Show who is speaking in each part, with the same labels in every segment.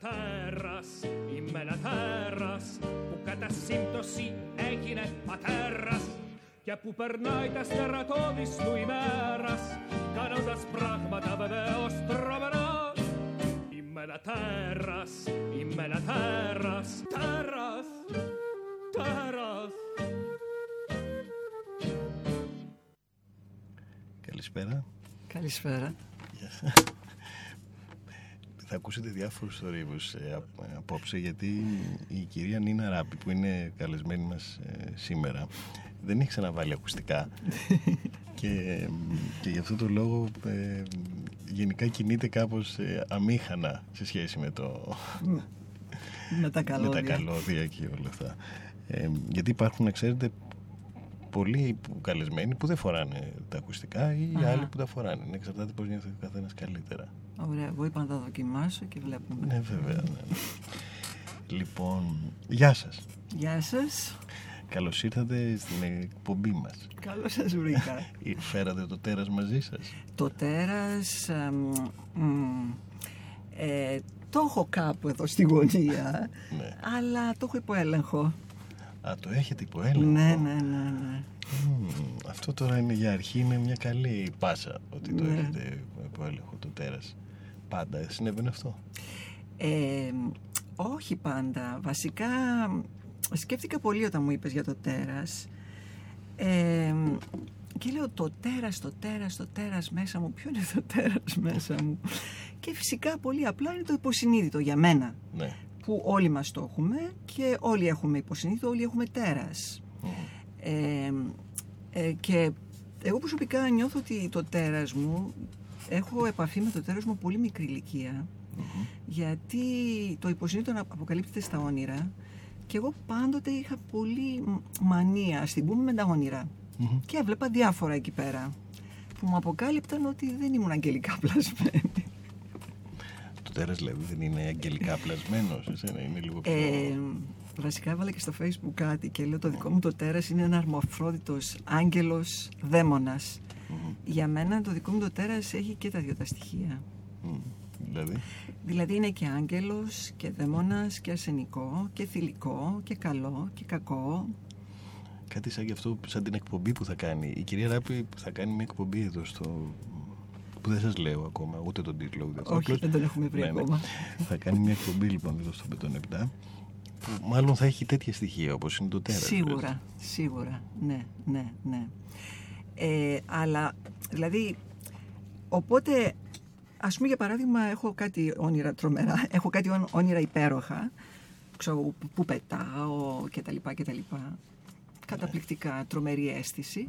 Speaker 1: ένα τέρας, είμαι ένα τέρας που κατά σύμπτωση έγινε πατέρας και που περνάει τα στερατώδης του ημέρας κάνοντας πράγματα βεβαίως τρομερά Είμαι ένα τέρας, είμαι ένα τέρας, τέρας, τέρας
Speaker 2: Καλησπέρα.
Speaker 3: Καλησπέρα.
Speaker 2: Θα ακούσετε διάφορους θορύβους ε, απ- απόψε γιατί η κυρία Νίνα Ράπη που είναι καλεσμένη μας ε, σήμερα δεν έχει ξαναβάλει ακουστικά και, και γι' αυτό το λόγο ε, γενικά κινείται κάπως ε, αμήχανα σε σχέση με το
Speaker 3: Με τα
Speaker 2: με τα
Speaker 3: καλώδια.
Speaker 2: καλώδια και όλα αυτά. Ε, γιατί υπάρχουν, να ξέρετε, πολλοί που, καλεσμένοι που δεν φοράνε τα ακουστικά ή
Speaker 3: Αχα.
Speaker 2: άλλοι που τα φοράνε. Είναι εξαρτάται πώς νιώθει ο καθένας καλύτερα.
Speaker 3: Ωραία, εγώ είπα να τα δοκιμάσω και βλέπουμε.
Speaker 2: Ναι, βέβαια. Ναι, ναι. Λοιπόν, γεια σας.
Speaker 3: Γεια σας.
Speaker 2: Καλώς ήρθατε στην εκπομπή μας.
Speaker 3: Καλώς σας βρήκα.
Speaker 2: Ε, Φέρατε το τέρας μαζί σας.
Speaker 3: το τέρας... ε, μ, μ, ε, το έχω κάπου εδώ στη γωνία,
Speaker 2: Ναι.
Speaker 3: αλλά το έχω υπό έλεγχο.
Speaker 2: Α, το έχετε υπό έλεγχο.
Speaker 3: Ναι, ναι, ναι, ναι.
Speaker 2: Μμμ, αυτό τώρα είναι για αρχή, είναι μια καλή πάσα ότι το
Speaker 3: Ναι.
Speaker 2: έχετε υπό έλεγχο το τέρας. Πάντα συνέβαινε αυτό;
Speaker 3: Ε, όχι πάντα. Βασικά σκέφτηκα πολύ όταν μου είπες για το τέρας. Ε, και λέω το τέρας, το τέρας, το τέρας μέσα μου. Ποιο είναι το τέρας μέσα μου; Και φυσικά πολύ απλά είναι το υποσυνείδητο για μένα.
Speaker 2: Ναι.
Speaker 3: Που όλοι μας το έχουμε και όλοι έχουμε υποσυνείδητο, όλοι έχουμε τέρας.
Speaker 2: Μμμ.
Speaker 3: Ε, ε, και εγώ προσωπικά νιώθω ότι το τέρας μου, έχω επαφή με το τέρας μου από πολύ μικρή ηλικία
Speaker 2: Μμμ.
Speaker 3: γιατί το υποσυνείδητο αποκαλύπτεται στα όνειρα και εγώ πάντοτε είχα πολύ μ- μανία, ας την πούμε, με τα όνειρα.
Speaker 2: Μμμ.
Speaker 3: Και έβλεπα διάφορα εκεί πέρα που μου αποκάλυπταν ότι δεν ήμουν αγγελικά πλασμένη.
Speaker 2: Το τέρας δηλαδή δεν είναι αγγελικά πλασμένος σε σένα, είναι λίγο πιο...
Speaker 3: Ε, βασικά έβαλα και στο facebook κάτι και λέω το δικό μου το τέρας είναι ένα αρμοφρόντιτος άγγελος δαίμονας.
Speaker 2: Μμμ.
Speaker 3: Για μένα το δικό μου το τέρας έχει και τα δύο τα στοιχεία.
Speaker 2: Μμμ. Δηλαδή,
Speaker 3: Δηλαδή είναι και άγγελος και δαίμονας και αρσενικό και θηλυκό και καλό και κακό.
Speaker 2: κάτι σαν γι' αυτό, σαν την εκπομπή που θα κάνει. Η κυρία Ράπη θα κάνει μια εκπομπή εδώ στο... που δεν σας λέω ακόμα, ούτε τον τίτλο. Ούτε αυτό.
Speaker 3: Όχι,
Speaker 2: Απλώς-
Speaker 3: δεν τον έχουμε βρει
Speaker 2: Ναι, ναι.
Speaker 3: ακόμα.
Speaker 2: θα κάνει μια εκπομπή λοιπόν εδώ στο Πετών 7 που μάλλον θα έχει τέτοια στοιχεία όπως είναι το τέρας.
Speaker 3: Σίγουρα, σίγουρα, ναι, ναι, ναι. Ε, αλλά, δηλαδή, οπότε, ας πούμε για παράδειγμα, έχω κάτι όνειρα τρομερά, έχω κάτι όν- όνειρα υπέροχα, ξέρω, που, που πετάω και τα λοιπά και τα λοιπά. Καταπληκτικά, τρομερή αίσθηση.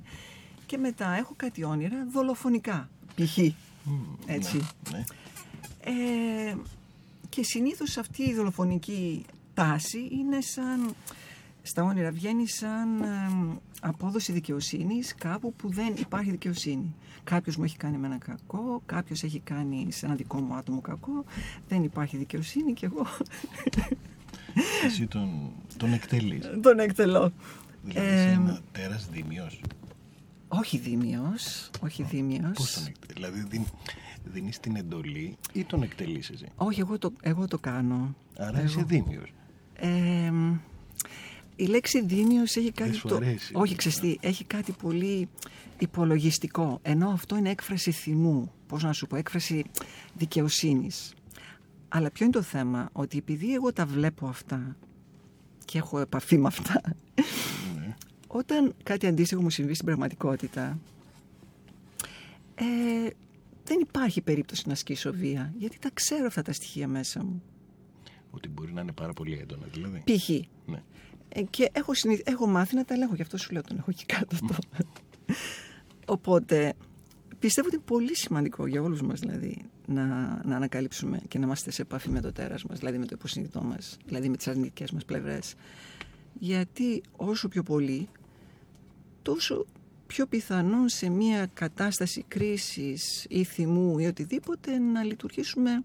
Speaker 3: Και μετά έχω κάτι όνειρα δολοφονικά, π.χ.
Speaker 2: Μμ,
Speaker 3: Έτσι.
Speaker 2: Ναι, ναι.
Speaker 3: Ε, και συνήθως αυτή η δολοφονική τάση είναι σαν, στα όνειρα βγαίνει σαν εμ, απόδοση δικαιοσύνης κάπου που δεν υπάρχει δικαιοσύνη. Κάποιος μου έχει κάνει με ένα κακό, κάποιος έχει κάνει σε ένα δικό μου άτομο κακό, δεν υπάρχει δικαιοσύνη και εγώ
Speaker 2: Εσύ τον, τον εκτελείς.
Speaker 3: τον εκτελώ.
Speaker 2: Δηλαδή
Speaker 3: Ε,
Speaker 2: είσαι ένα τέρας δίμιος.
Speaker 3: Όχι δίμιος, όχι δίμιος.
Speaker 2: Πώς τον εκτελείς. Δηλαδή δίν, δίνεις την εντολή ή τον εκτελείς εσύ;
Speaker 3: Όχι, εγώ το, εγώ το κάνω.
Speaker 2: Άρα
Speaker 3: Εγώ.
Speaker 2: είσαι δίμιος.
Speaker 3: Ε, η λέξη δίμιος έχει κάτι
Speaker 2: σου
Speaker 3: το...
Speaker 2: αρέσει.
Speaker 3: Όχι, ξεστή, έχει κάτι πολύ υπολογιστικό. Ενώ αυτό είναι έκφραση θυμού. Πώς να σου πω, έκφραση δικαιοσύνης. Αλλά ποιο είναι το θέμα, ότι επειδή εγώ τα βλέπω αυτά και έχω επαφή με αυτά,
Speaker 2: Ναι.
Speaker 3: Όταν κάτι αντίστοιχο μου συμβεί στην πραγματικότητα, ε, δεν υπάρχει περίπτωση να ασκήσω βία, γιατί τα ξέρω αυτά τα στοιχεία μέσα μου.
Speaker 2: Ότι μπορεί να είναι πάρα πολύ έντονα δηλαδή.
Speaker 3: Π.χ.
Speaker 2: Ναι.
Speaker 3: Ε, και έχω, συνηθ... έχω μάθει να τα ελέγχω, γι' αυτό σου λέω τον έχω εκεί κάτω το. Οπότε πιστεύω ότι είναι πολύ σημαντικό για όλους μας δηλαδή να, να ανακαλύψουμε και να είμαστε σε επαφή με το τέρας μας, δηλαδή με το υποσυνείδητό μας, δηλαδή με τις αρνητικές μας πλευρές. Γιατί όσο πιο πολύ, τόσο πιο πιθανόν σε μια κατάσταση κρίσης ή θυμού ή οτιδήποτε να λειτουργήσουμε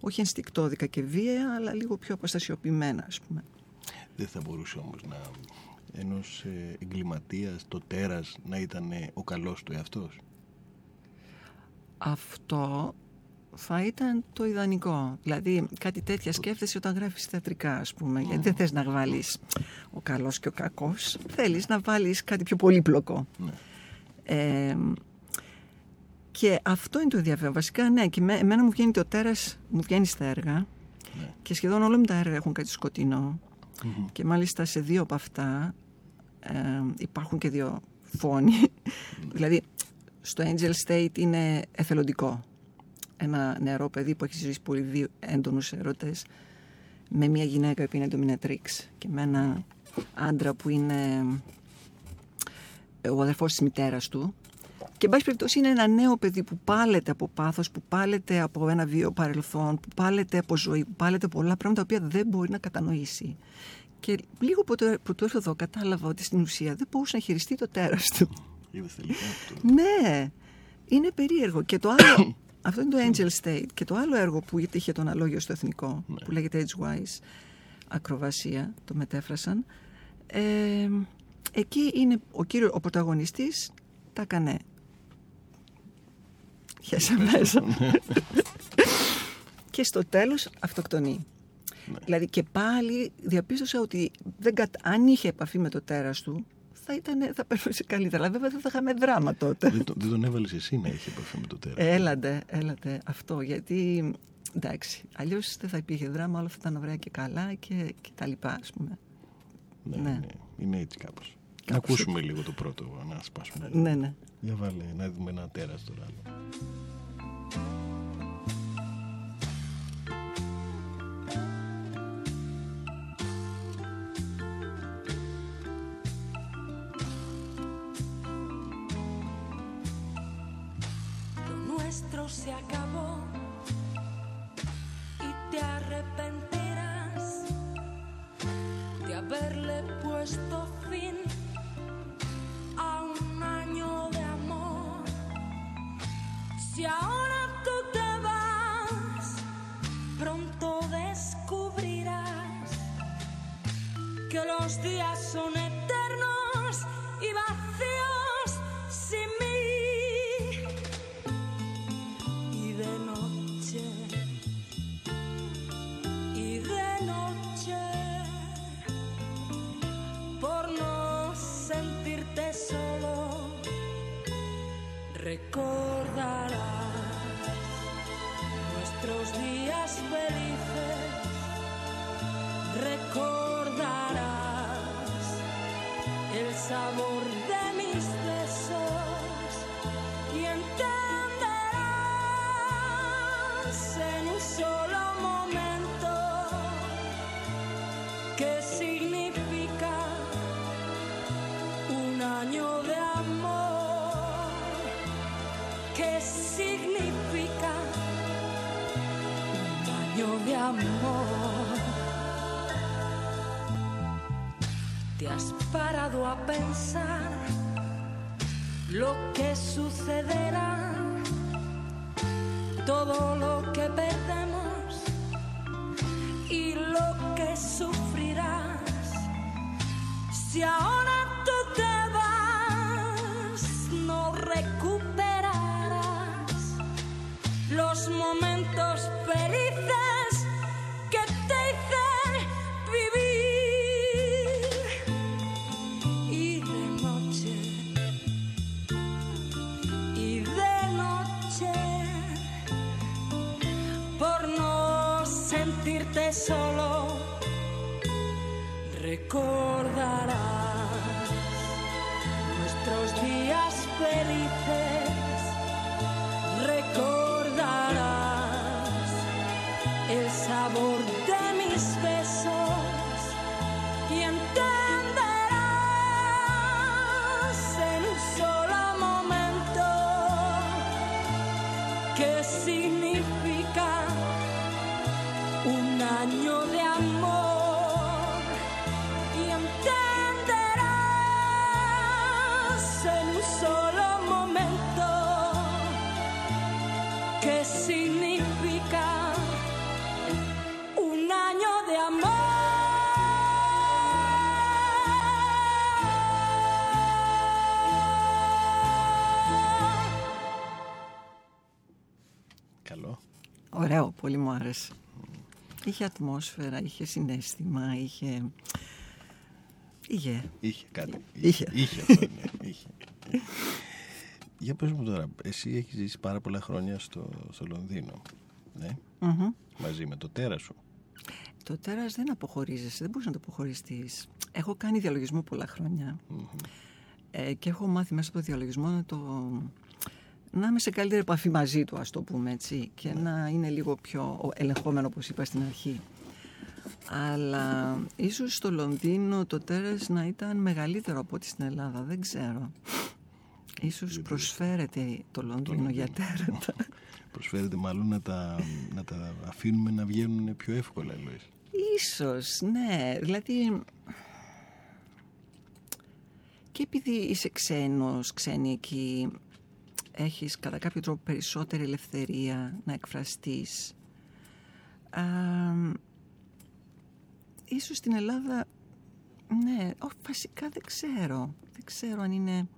Speaker 3: όχι ενστικτόδικα και βία, αλλά λίγο πιο αποστασιοποιημένα, ας πούμε.
Speaker 2: Δεν θα μπορούσε όμως να ενός ε, εγκληματίας το τέρας να ήταν ε, ο καλός του εαυτός;
Speaker 3: Αυτό θα ήταν το ιδανικό. Δηλαδή κάτι τέτοια σκέφτεσαι όταν γράφεις θεατρικά ας πούμε. Γιατί δεν θες να βάλεις ο καλός και ο κακός. Θέλεις να βάλεις κάτι πιο πολύπλοκο.
Speaker 2: Ναι.
Speaker 3: Ε, και αυτό είναι το ενδιαφέρον. Βασικά, ναι, και με, εμένα μου βγαίνει το τέρας, μου βγαίνει στα έργα
Speaker 2: Ναι.
Speaker 3: και σχεδόν όλα μου τα έργα έχουν κάτι σκοτεινό. Και μάλιστα σε δύο από αυτά ε, υπάρχουν και δύο φόνοι. δηλαδή, στο Angel State είναι εθελοντικό. Ένα νεαρό παιδί που έχει ζήσει πολύ δύο έντονους έρωτες με μια γυναίκα που είναι dominatrix και με ένα άντρα που είναι ε, ο αδερφός της μητέρας του και εν πάση περιπτώσει είναι ένα νέο παιδί που πάλεται από πάθος, που πάλεται από ένα βίο παρελθόν, που πάλεται από ζωή, που πάλεται πολλά πράγματα τα οποία δεν μπορεί να κατανοήσει. Και λίγο που το, που το έρθω εδώ κατάλαβα ότι στην ουσία δεν μπορούσε να χειριστεί το τέρας του.
Speaker 2: Είδες τελικά αυτό.
Speaker 3: Ναι, είναι περίεργο. Και το άλλο, αυτό είναι το Angel State. Και το άλλο έργο που είχε τον αλόγιο στο εθνικό, που λέγεται Edgewise, ακροβασία, το μετέφρασαν. Ε, εκεί είναι ο κύριο, ο πρωταγωνιστής τα έκανε χέσα μέσα. και στο τέλος αυτοκτονεί. Δηλαδή και πάλι διαπίστωσα ότι δεν κατ... αν είχε επαφή με το τέρας του θα, ήταν, θα περνούσε καλύτερα. Αλλά βέβαια δεν θα είχαμε δράμα τότε.
Speaker 2: δεν, το- δεν τον έβαλες εσύ να έχει επαφή με το τέρας.
Speaker 3: Έλατε, έλατε αυτό. Γιατί εντάξει, αλλιώς δεν θα υπήρχε δράμα, όλα θα ήταν ωραία και καλά και, και τα λοιπά, ας πούμε.
Speaker 2: ναι,
Speaker 3: ναι.
Speaker 2: ναι. Είναι έτσι κάπως. Να
Speaker 3: Κάπως
Speaker 2: ακούσουμε λίγο το πρώτο, να σπάσουμε.
Speaker 3: Ναι, ναι.
Speaker 2: Για βάλε, να δούμε ένα τέρας τώρα.
Speaker 4: ¿Te has parado a pensar lo que sucederá? Todo lo que perdemos y lo que sufrirás. Si ahora recordarás nuestros días felices.
Speaker 3: Πολύ μου άρεσε. Είχε ατμόσφαιρα, είχε συνέστημα, είχε... Είχε.
Speaker 2: Είχε κάτι.
Speaker 3: Είχε.
Speaker 2: Είχε αυτό, ναι. Είχε. Για πες μου τώρα, εσύ έχεις ζήσει πάρα πολλά χρόνια στο, στο Λονδίνο. Ναι;
Speaker 3: Μμμ.
Speaker 2: Μαζί με το τέρα σου.
Speaker 3: Το τέρας δεν αποχωρίζεσαι, δεν μπορείς να το αποχωριστείς. Έχω κάνει διαλογισμό πολλά χρόνια. Ε, και έχω μάθει μέσα από το διαλογισμό να το... Να είμαι σε καλύτερη επαφή μαζί του, ας το πούμε έτσι, και να είναι λίγο πιο ελεγχόμενο, όπως είπα στην αρχή. Αλλά ίσως στο Λονδίνο το τέρας να ήταν μεγαλύτερο από ό,τι στην Ελλάδα, δεν ξέρω. Ίσως προσφέρεται το Λονδίνο για τέρατα.
Speaker 2: Προσφέρεται μάλλον να τα, να τα αφήνουμε να βγαίνουν πιο εύκολα, Λοίς.
Speaker 3: Ίσως, ναι. Δηλαδή... Και επειδή είσαι ξένος, ξένη εκεί, έχεις κατά κάποιο τρόπο περισσότερη ελευθερία να εκφραστείς. Α, ίσως στην Ελλάδα, ναι, ό, βασικά δεν ξέρω. Δεν ξέρω αν είναι...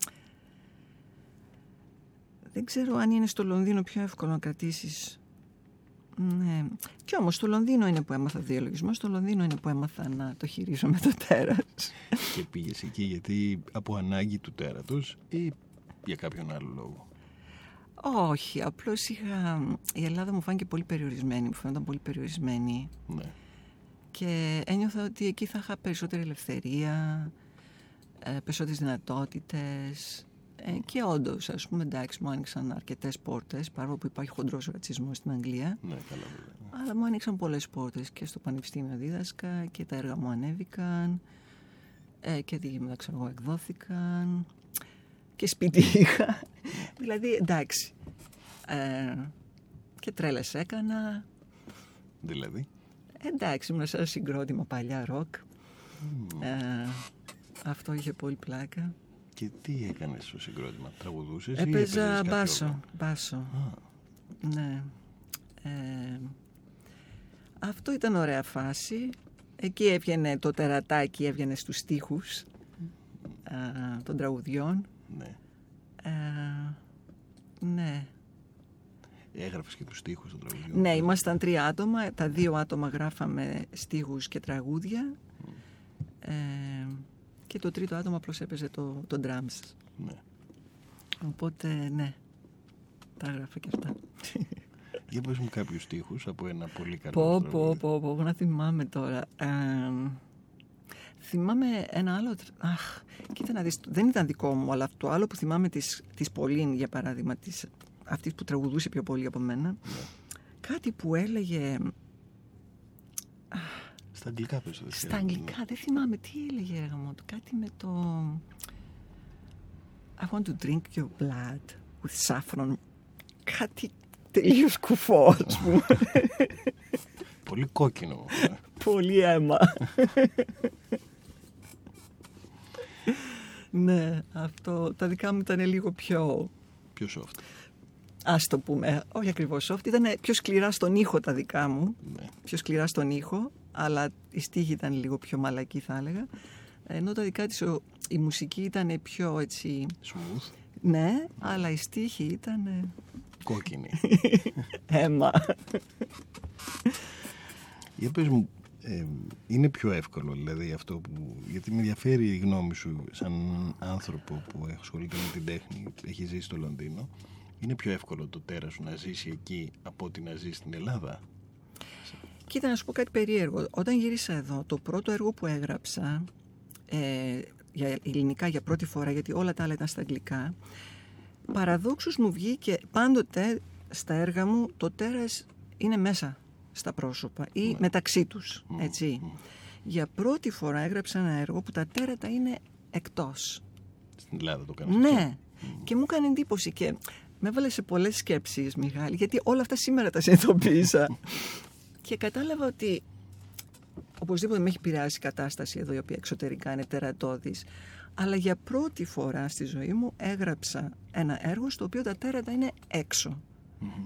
Speaker 3: Δεν ξέρω αν είναι στο Λονδίνο πιο εύκολο να κρατήσεις ναι. Κι όμως στο Λονδίνο είναι που έμαθα διαλογισμό, στο Λονδίνο είναι που έμαθα να το χειρίζω με το τέρας.
Speaker 2: Και πήγες εκεί γιατί από ανάγκη του τέρατος ή για κάποιον άλλο λόγο;
Speaker 3: Όχι, απλώς είχα... Η Ελλάδα μου φάνηκε πολύ περιορισμένη, μου φαίνονταν πολύ περιορισμένη.
Speaker 2: Ναι.
Speaker 3: Και ένιωθα ότι εκεί θα είχα περισσότερη ελευθερία, ε, περισσότερες δυνατότητες. Ε, και όντως, ας πούμε, εντάξει, μου άνοιξαν αρκετές πόρτες, παρόλο που υπάρχει χοντρός ρατσισμός στην Αγγλία.
Speaker 2: Ναι, καλά βέβαια.
Speaker 3: Αλλά μου άνοιξαν πολλές πόρτες και στο πανεπιστήμιο δίδασκα και τα έργα μου ανέβηκαν ε, και δίγυμνα, ξέρω εγώ, εκδόθηκαν και σπίτι είχα. δηλαδή, εντάξει. Ε, και τρέλες έκανα.
Speaker 2: Δηλαδή;
Speaker 3: Εντάξει, ήμουν σε ένα συγκρότημα παλιά ροκ. Ε, αυτό είχε πολύ πλάκα.
Speaker 2: Και τι έκανες στο συγκρότημα, τραγουδούσες ή
Speaker 3: Έπαιζα
Speaker 2: έπαιζες κάποιο
Speaker 3: μπάσο.
Speaker 2: όργανο;
Speaker 3: μπάσο.
Speaker 2: Α,
Speaker 3: Ναι. Ε, αυτό ήταν ωραία φάση. Εκεί έβγαινε το τερατάκι, έβγαινε στους στίχους α, των τραγουδιών.
Speaker 2: Ναι.
Speaker 3: Ε, ναι.
Speaker 2: Έγραφες και τους στίχους των τραγουδιών.
Speaker 3: ναι, ήμασταν τρία άτομα. Τα δύο άτομα γράφαμε στίχους και τραγούδια. Ε, και το τρίτο άτομο απλώς έπαιζε το, το drums.
Speaker 2: Ναι.
Speaker 3: Οπότε, ναι, τα έγραφα και αυτά.
Speaker 2: Για πες μου κάποιους στίχους από ένα πολύ καλό
Speaker 3: Πω,
Speaker 2: τραγούδι.
Speaker 3: πω, πω, πω, να θυμάμαι τώρα. Ε, θυμάμαι ένα άλλο... τρα- Αχ, κοίτα να δεις, δεν ήταν δικό μου, αλλά το άλλο που θυμάμαι της, της Πολύν, για παράδειγμα, της, αυτής που τραγουδούσε πιο πολύ από μένα, κάτι που έλεγε
Speaker 2: Στα αγγλικά πες το.
Speaker 3: στα αγγλικά, δεν θυμάμαι τι έλεγε ρε γαμώτο, κάτι με το... I want to drink your blood with saffron. Κάτι τελείως κουφό, ας πούμε.
Speaker 2: Πολύ κόκκινο.
Speaker 3: Πολύ αίμα. ναι, αυτό. Τα δικά μου ήταν λίγο πιο.
Speaker 2: Πιο soft.
Speaker 3: Α το πούμε, όχι ακριβώς soft. Ήταν πιο σκληρά στον ήχο τα δικά μου.
Speaker 2: Ναι.
Speaker 3: Πιο σκληρά στον ήχο, αλλά η στίχη ήταν λίγο πιο μαλακή, θα έλεγα. Ενώ τα δικά της ο- η μουσική ήταν πιο έτσι.
Speaker 2: Smooth.
Speaker 3: Ναι, αλλά η στίχη ήταν. ε,
Speaker 2: Κόκκινη.
Speaker 3: αίμα.
Speaker 2: Για πες μου, ε, είναι πιο εύκολο δηλαδή αυτό που... Γιατί με ενδιαφέρει η γνώμη σου σαν άνθρωπο που ασχολείται με την τέχνη, έχει ζήσει στο Λονδίνο. Είναι πιο εύκολο το τέρας σου να ζήσει εκεί από ότι να ζήσει στην Ελλάδα;
Speaker 3: Κοίτα, να σου πω κάτι περίεργο. Όταν γύρισα εδώ, το πρώτο έργο που έγραψα ε, για ελληνικά για πρώτη φορά, γιατί όλα τα άλλα ήταν στα αγγλικά, παραδόξως μου βγήκε πάντοτε στα έργα μου το τέρας είναι μέσα στα πρόσωπα ή μεταξύ τους, έτσι. Για πρώτη φορά έγραψα ένα έργο που τα τέρατα είναι εκτός.
Speaker 2: Στην Ελλάδα το κάνεις αυτό.
Speaker 3: Ναι. Και μου έκανε εντύπωση και με έβαλε σε πολλές σκέψεις, Μιχάλη, γιατί όλα αυτά σήμερα τα συνειδητοποίησα. και κατάλαβα ότι οπωσδήποτε με έχει επηρεάσει η κατάσταση εδώ, η οποία εξωτερικά είναι τερατώδης. Αλλά για πρώτη φορά στη ζωή μου έγραψα ένα έργο στο οποίο τα τέρατα είναι έξω.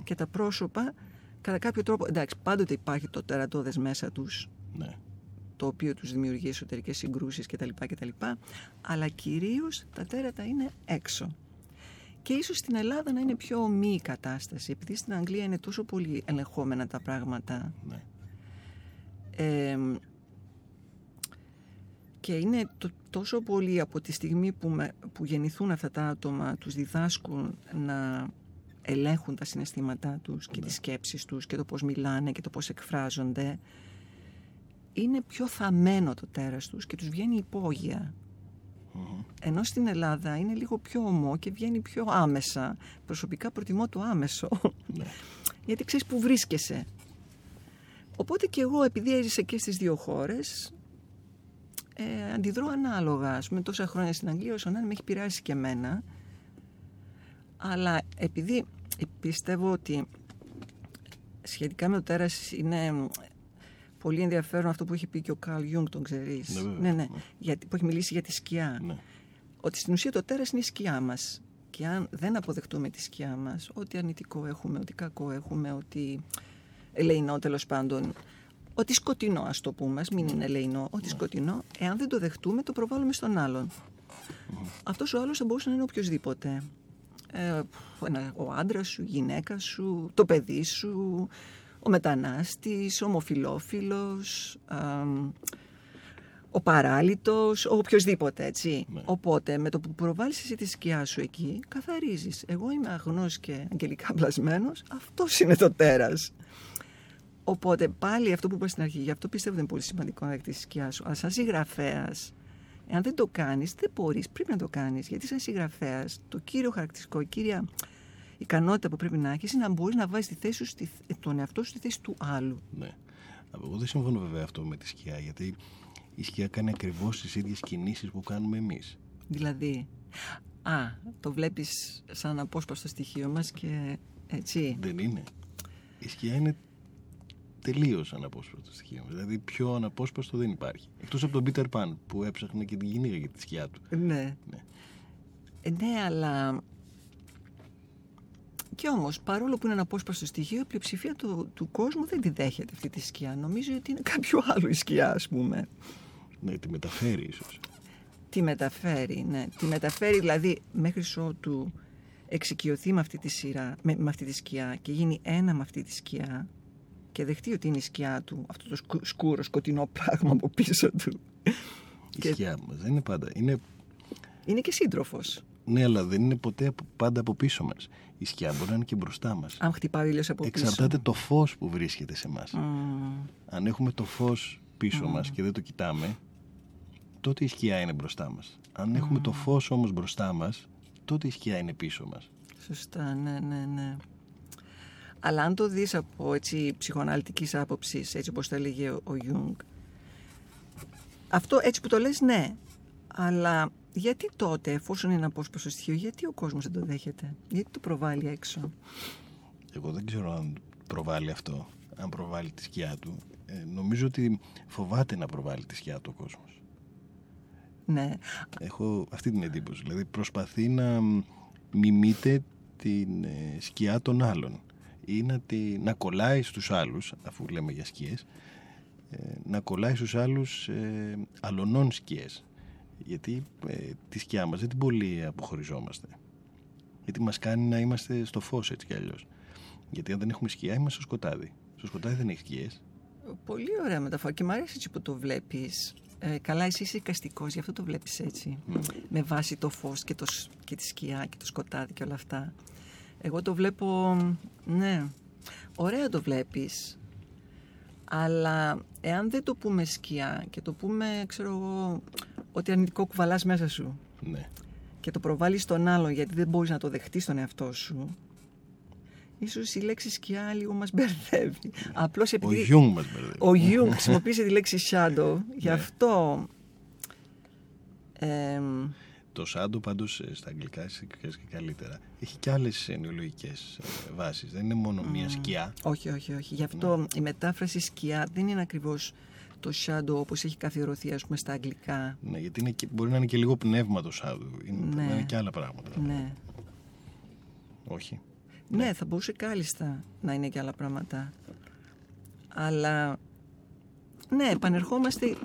Speaker 3: Και τα πρόσωπα, κατά κάποιο τρόπο, εντάξει, πάντοτε υπάρχει το τερατώδες μέσα τους,
Speaker 2: Ναι.
Speaker 3: το οποίο τους δημιουργεί εσωτερικές συγκρούσεις κτλ. κτλ. Αλλά κυρίως τα τέρατα είναι έξω. Και ίσως στην Ελλάδα να είναι πιο ομή η κατάσταση, επειδή στην Αγγλία είναι τόσο πολύ ελεγχόμενα τα πράγματα.
Speaker 2: Ναι.
Speaker 3: Ε, και είναι το- τόσο πολύ από τη στιγμή που, με- που γεννηθούν αυτά τα άτομα, τους διδάσκουν να ελέγχουν τα συναισθήματά τους και τις σκέψεις τους και το πώς μιλάνε και το πώς εκφράζονται. Είναι πιο θαμμένο το τέρας τους και τους βγαίνει υπόγεια. Ενώ στην Ελλάδα είναι λίγο πιο ομό και βγαίνει πιο άμεσα. Προσωπικά προτιμώ το άμεσο.
Speaker 2: Ναι.
Speaker 3: Γιατί ξέρεις που βρίσκεσαι. Οπότε και εγώ επειδή έζησα και στις δύο χώρες ε, αντιδρώ ανάλογα. Ας πούμε τόσα χρόνια στην Αγγλία όσο να είναι με έχει επηρεάσει και εμένα. Αλλά επειδή πιστεύω ότι σχετικά με το τέρας είναι μ, πολύ ενδιαφέρον αυτό που έχει πει και ο Καρλ Γιουνγκ, τον ξέρεις.
Speaker 2: Ναι, βέβαια.
Speaker 3: ναι, ναι. Γιατί, που έχει μιλήσει για τη σκιά
Speaker 2: Ναι.
Speaker 3: ότι στην ουσία το τέρας είναι η σκιά μας. Και αν δεν αποδεχτούμε τη σκιά μας, ό,τι αρνητικό έχουμε, ό,τι κακό έχουμε, ό,τι ελεηνό τέλος πάντων, ό,τι σκοτεινό ας το πούμε, ας μην είναι ελεηνό, ό,τι σκοτεινό, εάν δεν το δεχτούμε το προβάλλουμε στον άλλον. Αυτός ο άλλος θα μπορούσε να είναι οποιοδήποτε. Ε, ένα- ο άντρας σου, η γυναίκα σου, το παιδί σου, ο μετανάστης, ο ομοφιλόφιλος, αμ, ο παράλυτος, ο οποιοδήποτε, έτσι.
Speaker 2: Ναι.
Speaker 3: Οπότε, με το που προβάλλεις εσύ τη σκιά σου εκεί, καθαρίζεις. Εγώ είμαι αγνός και αγγελικά πλασμένος, αυτός είναι το τέρας. Οπότε, πάλι αυτό που είπα στην αρχή, γι' αυτό πιστεύω ότι είναι πολύ σημαντικό να δεχτείς τη σκιά σου. Αλλά σαν συγγραφέας, εάν δεν το κάνεις, δεν μπορείς, πρέπει να το κάνεις. Γιατί σαν συγγραφέας, το κύριο χαρακτηριστικό, η κύρια ικανότητα που πρέπει να έχεις είναι να μπορείς να βάζεις τη θέση σου, στη- τον εαυτό σου στη θέση του άλλου.
Speaker 2: Ναι. Εγώ δεν συμφωνώ βέβαια αυτό με τη σκιά, γιατί η σκιά κάνει ακριβώς τις ίδιες κινήσεις που κάνουμε εμείς.
Speaker 3: Δηλαδή, α, το βλέπεις σαν απόσπαστο στοιχείο μας και έτσι.
Speaker 2: Δεν είναι. Η σκιά είναι τελείως αναπόσπαστο στοιχείο. μας. Δηλαδή πιο αναπόσπαστο δεν υπάρχει. Εκτός από τον Πίτερ Παν που έψαχνε και την γυναίκα για τη σκιά του.
Speaker 3: Ναι.
Speaker 2: Ναι.
Speaker 3: Ε, ναι, αλλά... Και όμως, παρόλο που είναι ένα απόσπαστο στοιχείο, η πλειοψηφία του, του κόσμου δεν τη δέχεται αυτή τη σκιά. Νομίζω ότι είναι κάποιο άλλο η σκιά, ας πούμε.
Speaker 2: Ναι, τη μεταφέρει ίσως.
Speaker 3: Τη μεταφέρει, ναι. Τη μεταφέρει δηλαδή μέχρι ότου εξοικειωθεί με αυτή τη σειρά, με, με αυτή τη σκιά και γίνει ένα με αυτή τη σκιά και δεχτεί ότι είναι η σκιά του, αυτό το σκου- σκούρο, σκοτεινό πράγμα από πίσω του.
Speaker 2: Η
Speaker 3: Και-
Speaker 2: σκιά μας δεν είναι πάντα. Είναι,
Speaker 3: Είναι και σύντροφος.
Speaker 2: ναι, αλλά δεν είναι ποτέ από- πάντα από πίσω μας. Η σκιά μπορεί να είναι και μπροστά μας.
Speaker 3: Αν χτυπάει ο ήλιος από πίσω.
Speaker 2: Εξαρτάται το φως που βρίσκεται σε μας.
Speaker 3: Μμμ.
Speaker 2: Αν έχουμε το φως πίσω μας και δεν το κοιτάμε, τότε η σκιά είναι μπροστά μας. Αν έχουμε το φως όμως μπροστά μας, τότε η σκιά είναι πίσω μας.
Speaker 3: Σωστά, ναι, ναι, ναι. Αλλά αν το δεις από έτσι, ψυχοαναλυτικής άποψης, έτσι όπως το έλεγε ο, ο Γιουνγκ, αυτό έτσι που το λες, ναι. Αλλά γιατί τότε, εφόσον είναι αναπόσπαστο στοιχείο, γιατί ο κόσμος δεν το δέχεται, γιατί το προβάλλει έξω;
Speaker 2: Εγώ δεν ξέρω αν προβάλλει αυτό, αν προβάλλει τη σκιά του. Ε, νομίζω ότι φοβάται να προβάλλει τη σκιά του ο κόσμος.
Speaker 3: Ναι,
Speaker 2: Έχω αυτή την εντύπωση. Δηλαδή προσπαθεί να μ, μιμείται την ε, σκιά των άλλων ή να, τη, να κολλάει στους άλλους, αφού λέμε για σκιές, ε, να κολλάει στους άλλους ε, αλωνών σκιές. Γιατί ε, τη σκιά μας δεν την πολύ αποχωριζόμαστε. Γιατί μας κάνει να είμαστε στο φως έτσι κι αλλιώς. Γιατί αν δεν έχουμε σκιά είμαστε στο σκοτάδι. Στο σκοτάδι δεν έχεις σκιές.
Speaker 3: πολύ ωραία μεταφορά και μου αρέσει έτσι που το βλέπεις. Ε, καλά, εσύ είσαι εικαστικός, γι' αυτό το βλέπεις έτσι. Με βάση το φως και, το, σ- και τη σκιά και το σκοτάδι και όλα αυτά. Εγώ το βλέπω, ναι, ωραία το βλέπεις. Αλλά εάν δεν το πούμε σκιά και το πούμε, ξέρω εγώ, ότι αρνητικό κουβαλάς μέσα σου
Speaker 2: Ναι.
Speaker 3: και το προβάλλεις στον άλλον γιατί δεν μπορείς να το δεχτείς στον εαυτό σου, ίσως η λέξη σκιά λίγο μας μπερδεύει. Απλώς
Speaker 2: Ο
Speaker 3: επειδή...
Speaker 2: Γιουνγκ μας μπερδεύει.
Speaker 3: Ο Γιουνγκ χρησιμοποίησε τη λέξη shadow, γι'
Speaker 2: Ναι.
Speaker 3: αυτό. εμ,
Speaker 2: Το shadow πάντως ε, στα αγγλικά εσύ ξέρεις και καλύτερα έχει και άλλες εννοιολογικές ε, βάσεις. Δεν είναι μόνο μία σκιά.
Speaker 3: όχι, όχι, όχι. Γι' αυτό η μετάφραση σκιά δεν είναι ακριβώς το shadow όπως έχει καθιερωθεί ας πούμε στα αγγλικά.
Speaker 2: Ναι, γιατί είναι και, μπορεί να είναι και λίγο πνεύμα το shadow. Είναι,
Speaker 3: Ναι.
Speaker 2: να είναι και άλλα πράγματα.
Speaker 3: Ναι.
Speaker 2: Όχι.
Speaker 3: ναι. θα μπορούσε κάλλιστα να είναι και άλλα πράγματα. Αλλά, ναι, επανερχόμαστε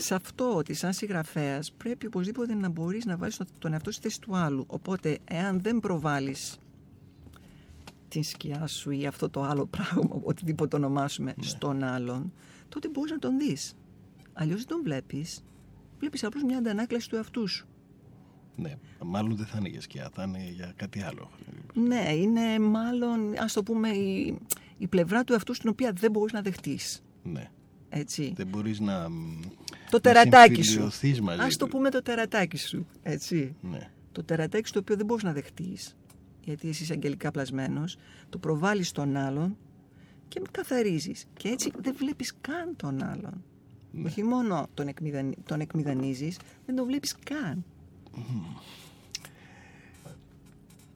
Speaker 3: σε αυτό ότι σαν συγγραφέας πρέπει οπωσδήποτε να μπορείς να βάλεις τον- τον εαυτό στη θέση του άλλου. Οπότε, εάν δεν προβάλλεις την σκιά σου ή αυτό το άλλο πράγμα, οτιδήποτε το ονομάσουμε, στον άλλον, τότε μπορείς να τον δεις. Αλλιώς δεν τον βλέπεις. Βλέπεις απλώς μια αντανάκλαση του εαυτού σου.
Speaker 2: Ναι, μάλλον δεν θα είναι για σκιά, θα είναι για κάτι άλλο.
Speaker 3: Ναι, είναι μάλλον, ας το πούμε, η, η πλευρά του εαυτού στην οποία δεν μπορείς να δεχτείς.
Speaker 2: Ναι.
Speaker 3: Έτσι.
Speaker 2: Δεν μπορείς να.
Speaker 3: Το τερατάκι σου.
Speaker 2: συμφιλειωθείς μαζί
Speaker 3: Ας το
Speaker 2: του.
Speaker 3: πούμε το τερατάκι σου. Έτσι.
Speaker 2: Ναι.
Speaker 3: Το τερατάκι στο οποίο δεν μπορείς να δεχτείς, γιατί εσύ είσαι αγγελικά πλασμένος, το προβάλλεις στον άλλον και καθαρίζεις. Και έτσι δεν βλέπεις καν τον άλλον.
Speaker 2: Ναι.
Speaker 3: Όχι μόνο τον, εκμηδανι... τον εκμηδανίζεις, δεν τον βλέπεις καν.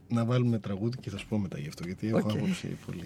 Speaker 2: Να βάλουμε τραγούδι και θα σου πω μετά γι' αυτό, γιατί έχω
Speaker 3: Οκ.
Speaker 2: άποψη πολύ.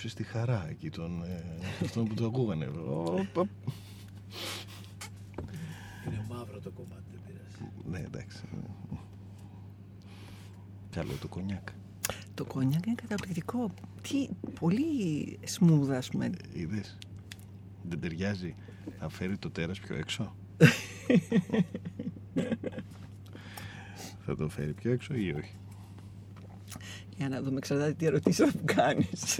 Speaker 2: Ε, Αλλά έκοψε στη χαρά εκεί τον, ε, αυτόν που το ακούγανε. Οπ, οπ.
Speaker 5: Είναι μαύρο το κομμάτι, δεν πειράζει.
Speaker 2: Ναι, εντάξει. Καλό το κονιάκ.
Speaker 3: Το κόνιακ είναι καταπληκτικό. Τι, πολύ smooth, ας πούμε.
Speaker 2: Είδες; Δεν ταιριάζει. Θα φέρει το τέρας πιο έξω. θα το φέρει πιο έξω ή όχι;
Speaker 3: Για να δούμε, εξαρτάται τι ερωτήσεις θα μου κάνεις.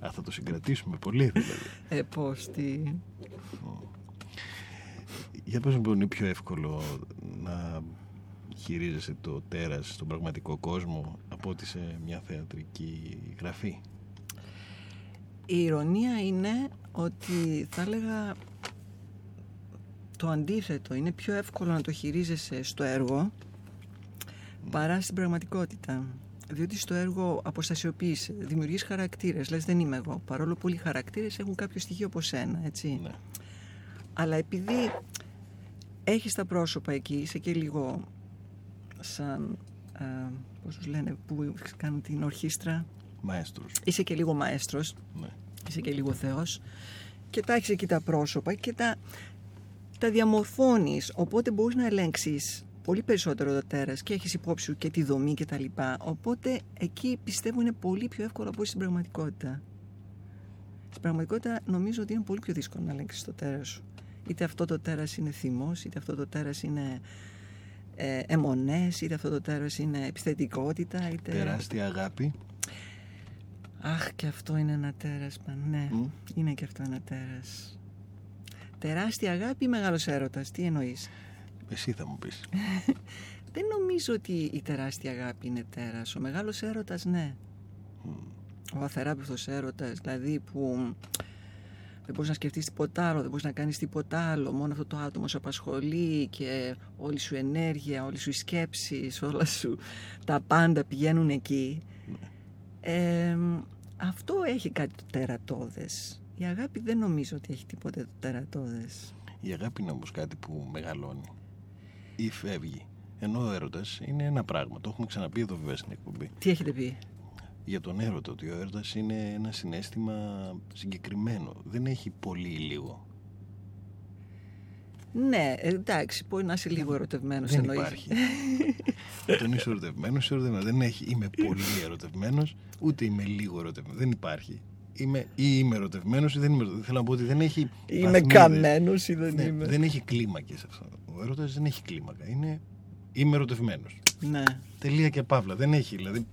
Speaker 2: Α, θα το συγκρατήσουμε πολύ δηλαδή.
Speaker 3: ε, πώς, τι...
Speaker 2: Για πες μου λοιπόν, είναι πιο εύκολο να χειρίζεσαι το τέρας στον πραγματικό κόσμο από ότι σε μια θεατρική γραφή;
Speaker 3: Η ηρωνία είναι ότι θα έλεγα το αντίθετο. Είναι πιο εύκολο να το χειρίζεσαι στο έργο παρά στην πραγματικότητα. Διότι στο έργο αποστασιοποιείσαι, δημιουργείς χαρακτήρες, λες δεν είμαι εγώ. Παρόλο που όλοι οι χαρακτήρες έχουν κάποιο στοιχείο από σένα, έτσι.
Speaker 2: Ναι.
Speaker 3: Αλλά επειδή έχεις τα πρόσωπα εκεί, είσαι και λίγο σαν, α, πώς τους λένε, που κάνουν την ορχήστρα,
Speaker 2: Μαέστρος.
Speaker 3: είσαι και λίγο μαέστρος,
Speaker 2: Ναι.
Speaker 3: είσαι και λίγο θεός και τα έχεις εκεί τα πρόσωπα και τα, τα διαμορφώνεις οπότε μπορείς να ελέγξεις πολύ περισσότερο το τέρας και έχεις υπόψη σου και τη δομή και τα λοιπά οπότε εκεί πιστεύω είναι πολύ πιο εύκολο από ό,τι στην πραγματικότητα στην πραγματικότητα νομίζω ότι είναι πολύ πιο δύσκολο να ελέγξεις το τέρας σου είτε αυτό το τέρας είναι θυμός είτε αυτό το τέρας είναι ε, αιμονές είτε αυτό το τέρας είναι επιθετικότητα είτε...
Speaker 2: Τεράστια αγάπη.
Speaker 3: Αχ, και αυτό είναι ένα τέρας, παν. ναι.
Speaker 2: Μμ.
Speaker 3: Είναι και αυτό ένα τέρας. Τεράστια αγάπη ή μεγάλος έρωτας, τι εννοείς;
Speaker 2: Εσύ θα μου πεις.
Speaker 3: Δεν νομίζω ότι η τεράστια αγάπη είναι τέρας. Ο μεγάλος έρωτας, ναι. Ο αθεράπευτος έρωτας, δηλαδή που δεν μπορείς να σκεφτείς τίποτα άλλο, δεν μπορείς να κάνεις τίποτα άλλο. Μόνο αυτό το άτομο σε απασχολεί και όλη σου ενέργεια, όλη σου οι σκέψεις, όλα σου τα πάντα πηγαίνουν εκεί. Ε, αυτό έχει κάτι το τερατώδες. Η αγάπη δεν νομίζω ότι έχει τίποτε το τερατώδες.
Speaker 2: Η αγάπη είναι όμως κάτι που μεγαλώνει ή φεύγει. Ενώ ο έρωτας είναι ένα πράγμα. Το έχουμε ξαναπεί εδώ βέβαια στην εκπομπή.
Speaker 3: Τι έχετε πει;
Speaker 2: Για τον έρωτα ότι ο έρωτας είναι ένα συνέστημα συγκεκριμένο. Δεν έχει πολύ ή λίγο.
Speaker 3: Ναι, εντάξει, μπορεί να είσαι λίγο ερωτευμένος
Speaker 2: Δεν
Speaker 3: εννοείς.
Speaker 2: υπάρχει. Όταν είσαι ερωτευμένος, είσαι ερωτευμένος. Δεν έχει είμαι πολύ ερωτευμένος, ούτε είμαι λίγο ερωτευμένος. Δεν υπάρχει. Είμαι ή είμαι ερωτευμένος ή δεν είμαι ερωτευμένος. Θέλω να πω ότι δεν έχει.
Speaker 3: Είμαι
Speaker 2: βαθμίδες.
Speaker 3: καμένος ή δεν
Speaker 2: Ναι,
Speaker 3: είμαι.
Speaker 2: δεν έχει κλίμακες αυτό. Ο έρωτας δεν έχει κλίμακα. Είναι είμαι ερωτευμένος.
Speaker 3: Ναι,
Speaker 2: Τελεία και παύλα. Δεν έχει. Δηλαδή,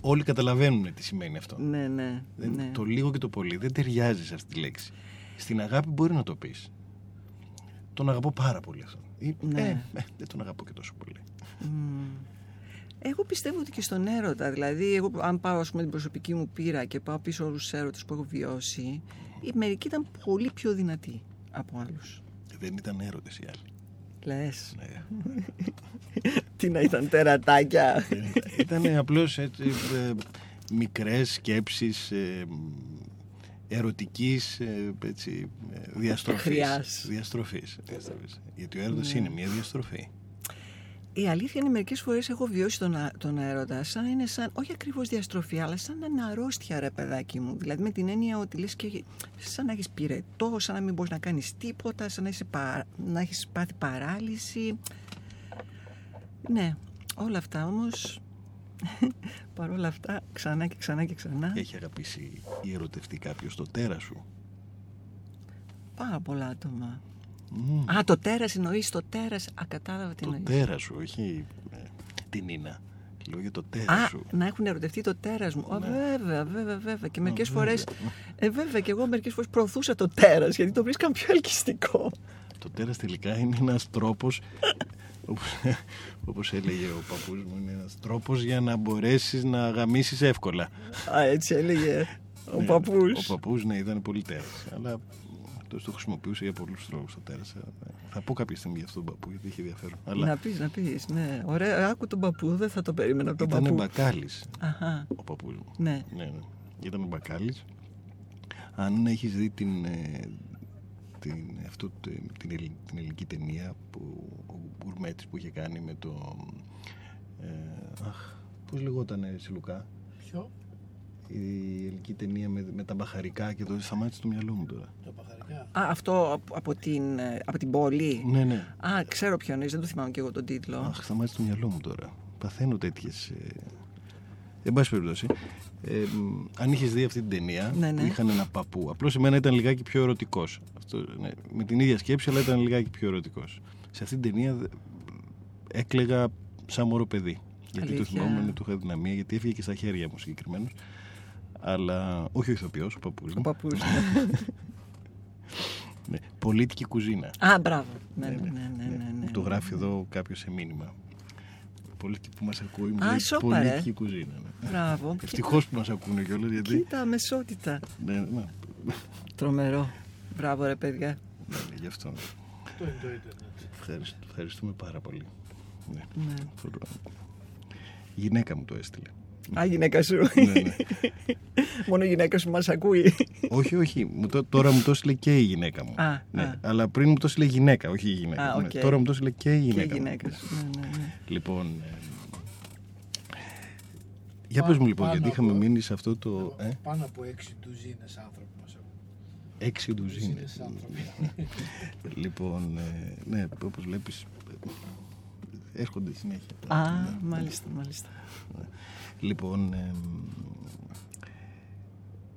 Speaker 2: όλοι καταλαβαίνουν τι σημαίνει αυτό.
Speaker 3: ναι, ναι.
Speaker 2: Δεν-
Speaker 3: ναι.
Speaker 2: Το λίγο και το πολύ δεν ταιριάζει σε αυτή τη λέξη. Στην αγάπη μπορεί να το πεις. Τον αγαπώ πάρα πολύ αυτόν. Ή,
Speaker 3: Ναι.
Speaker 2: ε, ε, δεν τον αγαπώ και τόσο πολύ.
Speaker 3: Μμμ. Εγώ πιστεύω ότι και στον έρωτα, δηλαδή εγώ αν πάω ας πούμε την προσωπική μου πείρα και πάω πίσω όλους τους έρωτες που έχω βιώσει, οι μερικοί ήταν πολύ πιο δυνατοί από άλλους.
Speaker 2: Δεν ήταν έρωτες οι άλλοι.
Speaker 3: Λες,
Speaker 2: Ναι.
Speaker 3: τι να ήταν τερατάκια.
Speaker 2: ήταν απλώς έτσι, ε, μικρές σκέψεις ε, ερωτικής ε, έτσι, ε, διαστροφής.
Speaker 3: Χρειάς.
Speaker 2: Διαστροφής, διαστροφής. Γιατί ο έρωτας
Speaker 3: Ναι.
Speaker 2: είναι μια διαστροφή.
Speaker 3: Η αλήθεια είναι μερικές φορές έχω βιώσει τον, α- τον έρωτα σαν να είναι σαν, όχι ακριβώς διαστροφή, αλλά σαν ένα αρρώστια ρε παιδάκι μου. Δηλαδή με την έννοια ότι λες και σαν να έχεις πυρετό, σαν να μην μπορείς να κάνεις τίποτα, σαν να, είσαι πα- να έχεις πάθει παράλυση. Ναι, όλα αυτά όμως, παρόλα αυτά, ξανά και ξανά και ξανά,
Speaker 2: Έχει αγαπήσει ή ερωτευτεί κάποιος το τέρα σου;
Speaker 3: πάρα πολλά άτομα.
Speaker 2: Μμμ.
Speaker 3: Α, το τέρας εννοείς, το τέρας, α, κατάλαβα τι
Speaker 2: το
Speaker 3: εννοείς.
Speaker 2: τέρας σου, όχι ε, την Νίνα. Λέω για το τέρας
Speaker 3: Α,
Speaker 2: σου.
Speaker 3: να έχουν ερωτευτεί το τέρας μου. Α,
Speaker 2: Ναι.
Speaker 3: βέβαια, βέβαια, βέβαια. Και μερικές
Speaker 2: βέβαια.
Speaker 3: φορές, ε, βέβαια, και εγώ μερικές φορές προωθούσα το τέρας, γιατί το βρίσκαν πιο ελκυστικό.
Speaker 2: Το τέρας τελικά είναι ένας τρόπος όπως, όπως έλεγε ο παππούς μου είναι ένας τρόπος για να μπορέσεις να γαμίσεις εύκολα
Speaker 3: Α, έτσι έλεγε ο
Speaker 2: Ναι,
Speaker 3: παππούς.
Speaker 2: ο παππούς ναι ήταν πολύ τέρας αλλά αυτός το χρησιμοποιούσε για πολλούς τρόπους το τέρας Ε, θα πω κάποια στιγμή για αυτόν τον παππού γιατί είχε ενδιαφέρον αλλά
Speaker 3: Να πεις, να πεις, ναι. Ωραία, άκου τον παππού, δεν θα το περίμενα από τον
Speaker 2: ήταν
Speaker 3: παππού.
Speaker 2: μπακάλης
Speaker 3: Αχα,
Speaker 2: ο παππούς μου
Speaker 3: ναι.
Speaker 2: ναι, ναι. ήταν μπακάλης αν έχεις δει την, ε, την, αυτό, το- την, ελλη- την ελληνική ταινία που ο Γκουρμέτης που είχε κάνει με το ε, αχ, πώς λεγόταν σε Λουκά
Speaker 5: Ποιο,
Speaker 2: Η ελληνική ταινία με, με τα μπαχαρικά και το σταμάτησε στο μυαλό μου τώρα.
Speaker 5: το παχαρικά.
Speaker 3: Α, αυτό από- από την, ε, από την πόλη;
Speaker 2: Ναι, ναι.
Speaker 3: Α, ξέρω ποιο είναι, δεν το θυμάμαι και εγώ τον τίτλο.
Speaker 2: Αχ, σταμάτησε στο μυαλό μου τώρα. Παθαίνω τέτοιες. Ε... Εν πάση περιπτώσει, ε, μ, αν είχες δει αυτή την ταινία
Speaker 3: Ναι, ναι.
Speaker 2: που είχαν ένα παππού, απλώς εμένα ήταν λιγάκι πιο ερωτικός. Ναι, με την ίδια σκέψη, αλλά ήταν λιγάκι πιο ερωτικός. Σε αυτή την ταινία δε- έκλεγα σαν μωρό παιδί. Γιατί το
Speaker 3: Αλήθεια.
Speaker 2: θυμόμουν, του είχα δυναμία, γιατί έφυγε και στα χέρια μου συγκεκριμένο. Αλλά όχι ο ηθοποιός, ο παππούς.
Speaker 3: Ο παππούς.
Speaker 2: Ναι, πολίτικη κουζίνα.
Speaker 3: Α, μπράβο. Ναι, ναι, ναι, ναι, ναι, ναι.
Speaker 2: Το γράφει εδώ κάποιος σε μήνυμα. Πολίτικη που μας ακούει, μου
Speaker 3: Α,
Speaker 2: λέει
Speaker 3: σόπα, ρε.
Speaker 2: πολίτικη κουζίνα. Ναι.
Speaker 3: Μπράβο.
Speaker 2: Ευτυχώς που μας ακούνε κιόλας γιατί.
Speaker 3: Κοίτα, αμεσότητα.
Speaker 2: Ναι, ναι,
Speaker 3: Τρομερό. Μπράβο, ρε παιδιά.
Speaker 2: ναι, γι' αυτό.
Speaker 5: Αυτό είναι το ίντερνετ.
Speaker 2: Ευχαριστ- ευχαριστούμε πάρα πολύ. Ναι.
Speaker 3: Ναι.
Speaker 2: Η γυναίκα μου το έστειλε.
Speaker 3: Α, γυναίκα σου.
Speaker 2: ναι, ναι.
Speaker 3: Μόνο η γυναίκα σου μας ακούει.
Speaker 2: όχι, όχι. Μου το, τώρα μου το έστειλε και η γυναίκα μου.
Speaker 3: Α,
Speaker 2: ναι.
Speaker 3: α.
Speaker 2: Αλλά πριν μου το έστειλε η γυναίκα, όχι η γυναίκα.
Speaker 3: Α,
Speaker 2: Ναι,
Speaker 3: οκ.
Speaker 2: Τώρα μου το έστειλε και η
Speaker 3: Και η
Speaker 2: γυναίκα. μου.
Speaker 3: γυναίκα σου. Ναι, ναι, ναι.
Speaker 2: Λοιπόν. ε, για πες μου λοιπόν,
Speaker 5: Πάνω
Speaker 2: γιατί είχαμε
Speaker 5: από-
Speaker 2: μείνει σε αυτό το. Ε,
Speaker 5: Πάνω από έξι ντουζίνες άνθρωποι μας ακούν.
Speaker 2: έξι ντουζίνες.
Speaker 5: Ντουζίνες άνθρωποι.
Speaker 2: Λοιπόν, ε, ναι, όπως βλέπεις, ε, έρχονται συνέχεια. τα-
Speaker 3: Α,
Speaker 2: ναι.
Speaker 3: μάλιστα, μάλιστα.
Speaker 2: Λοιπόν, ε,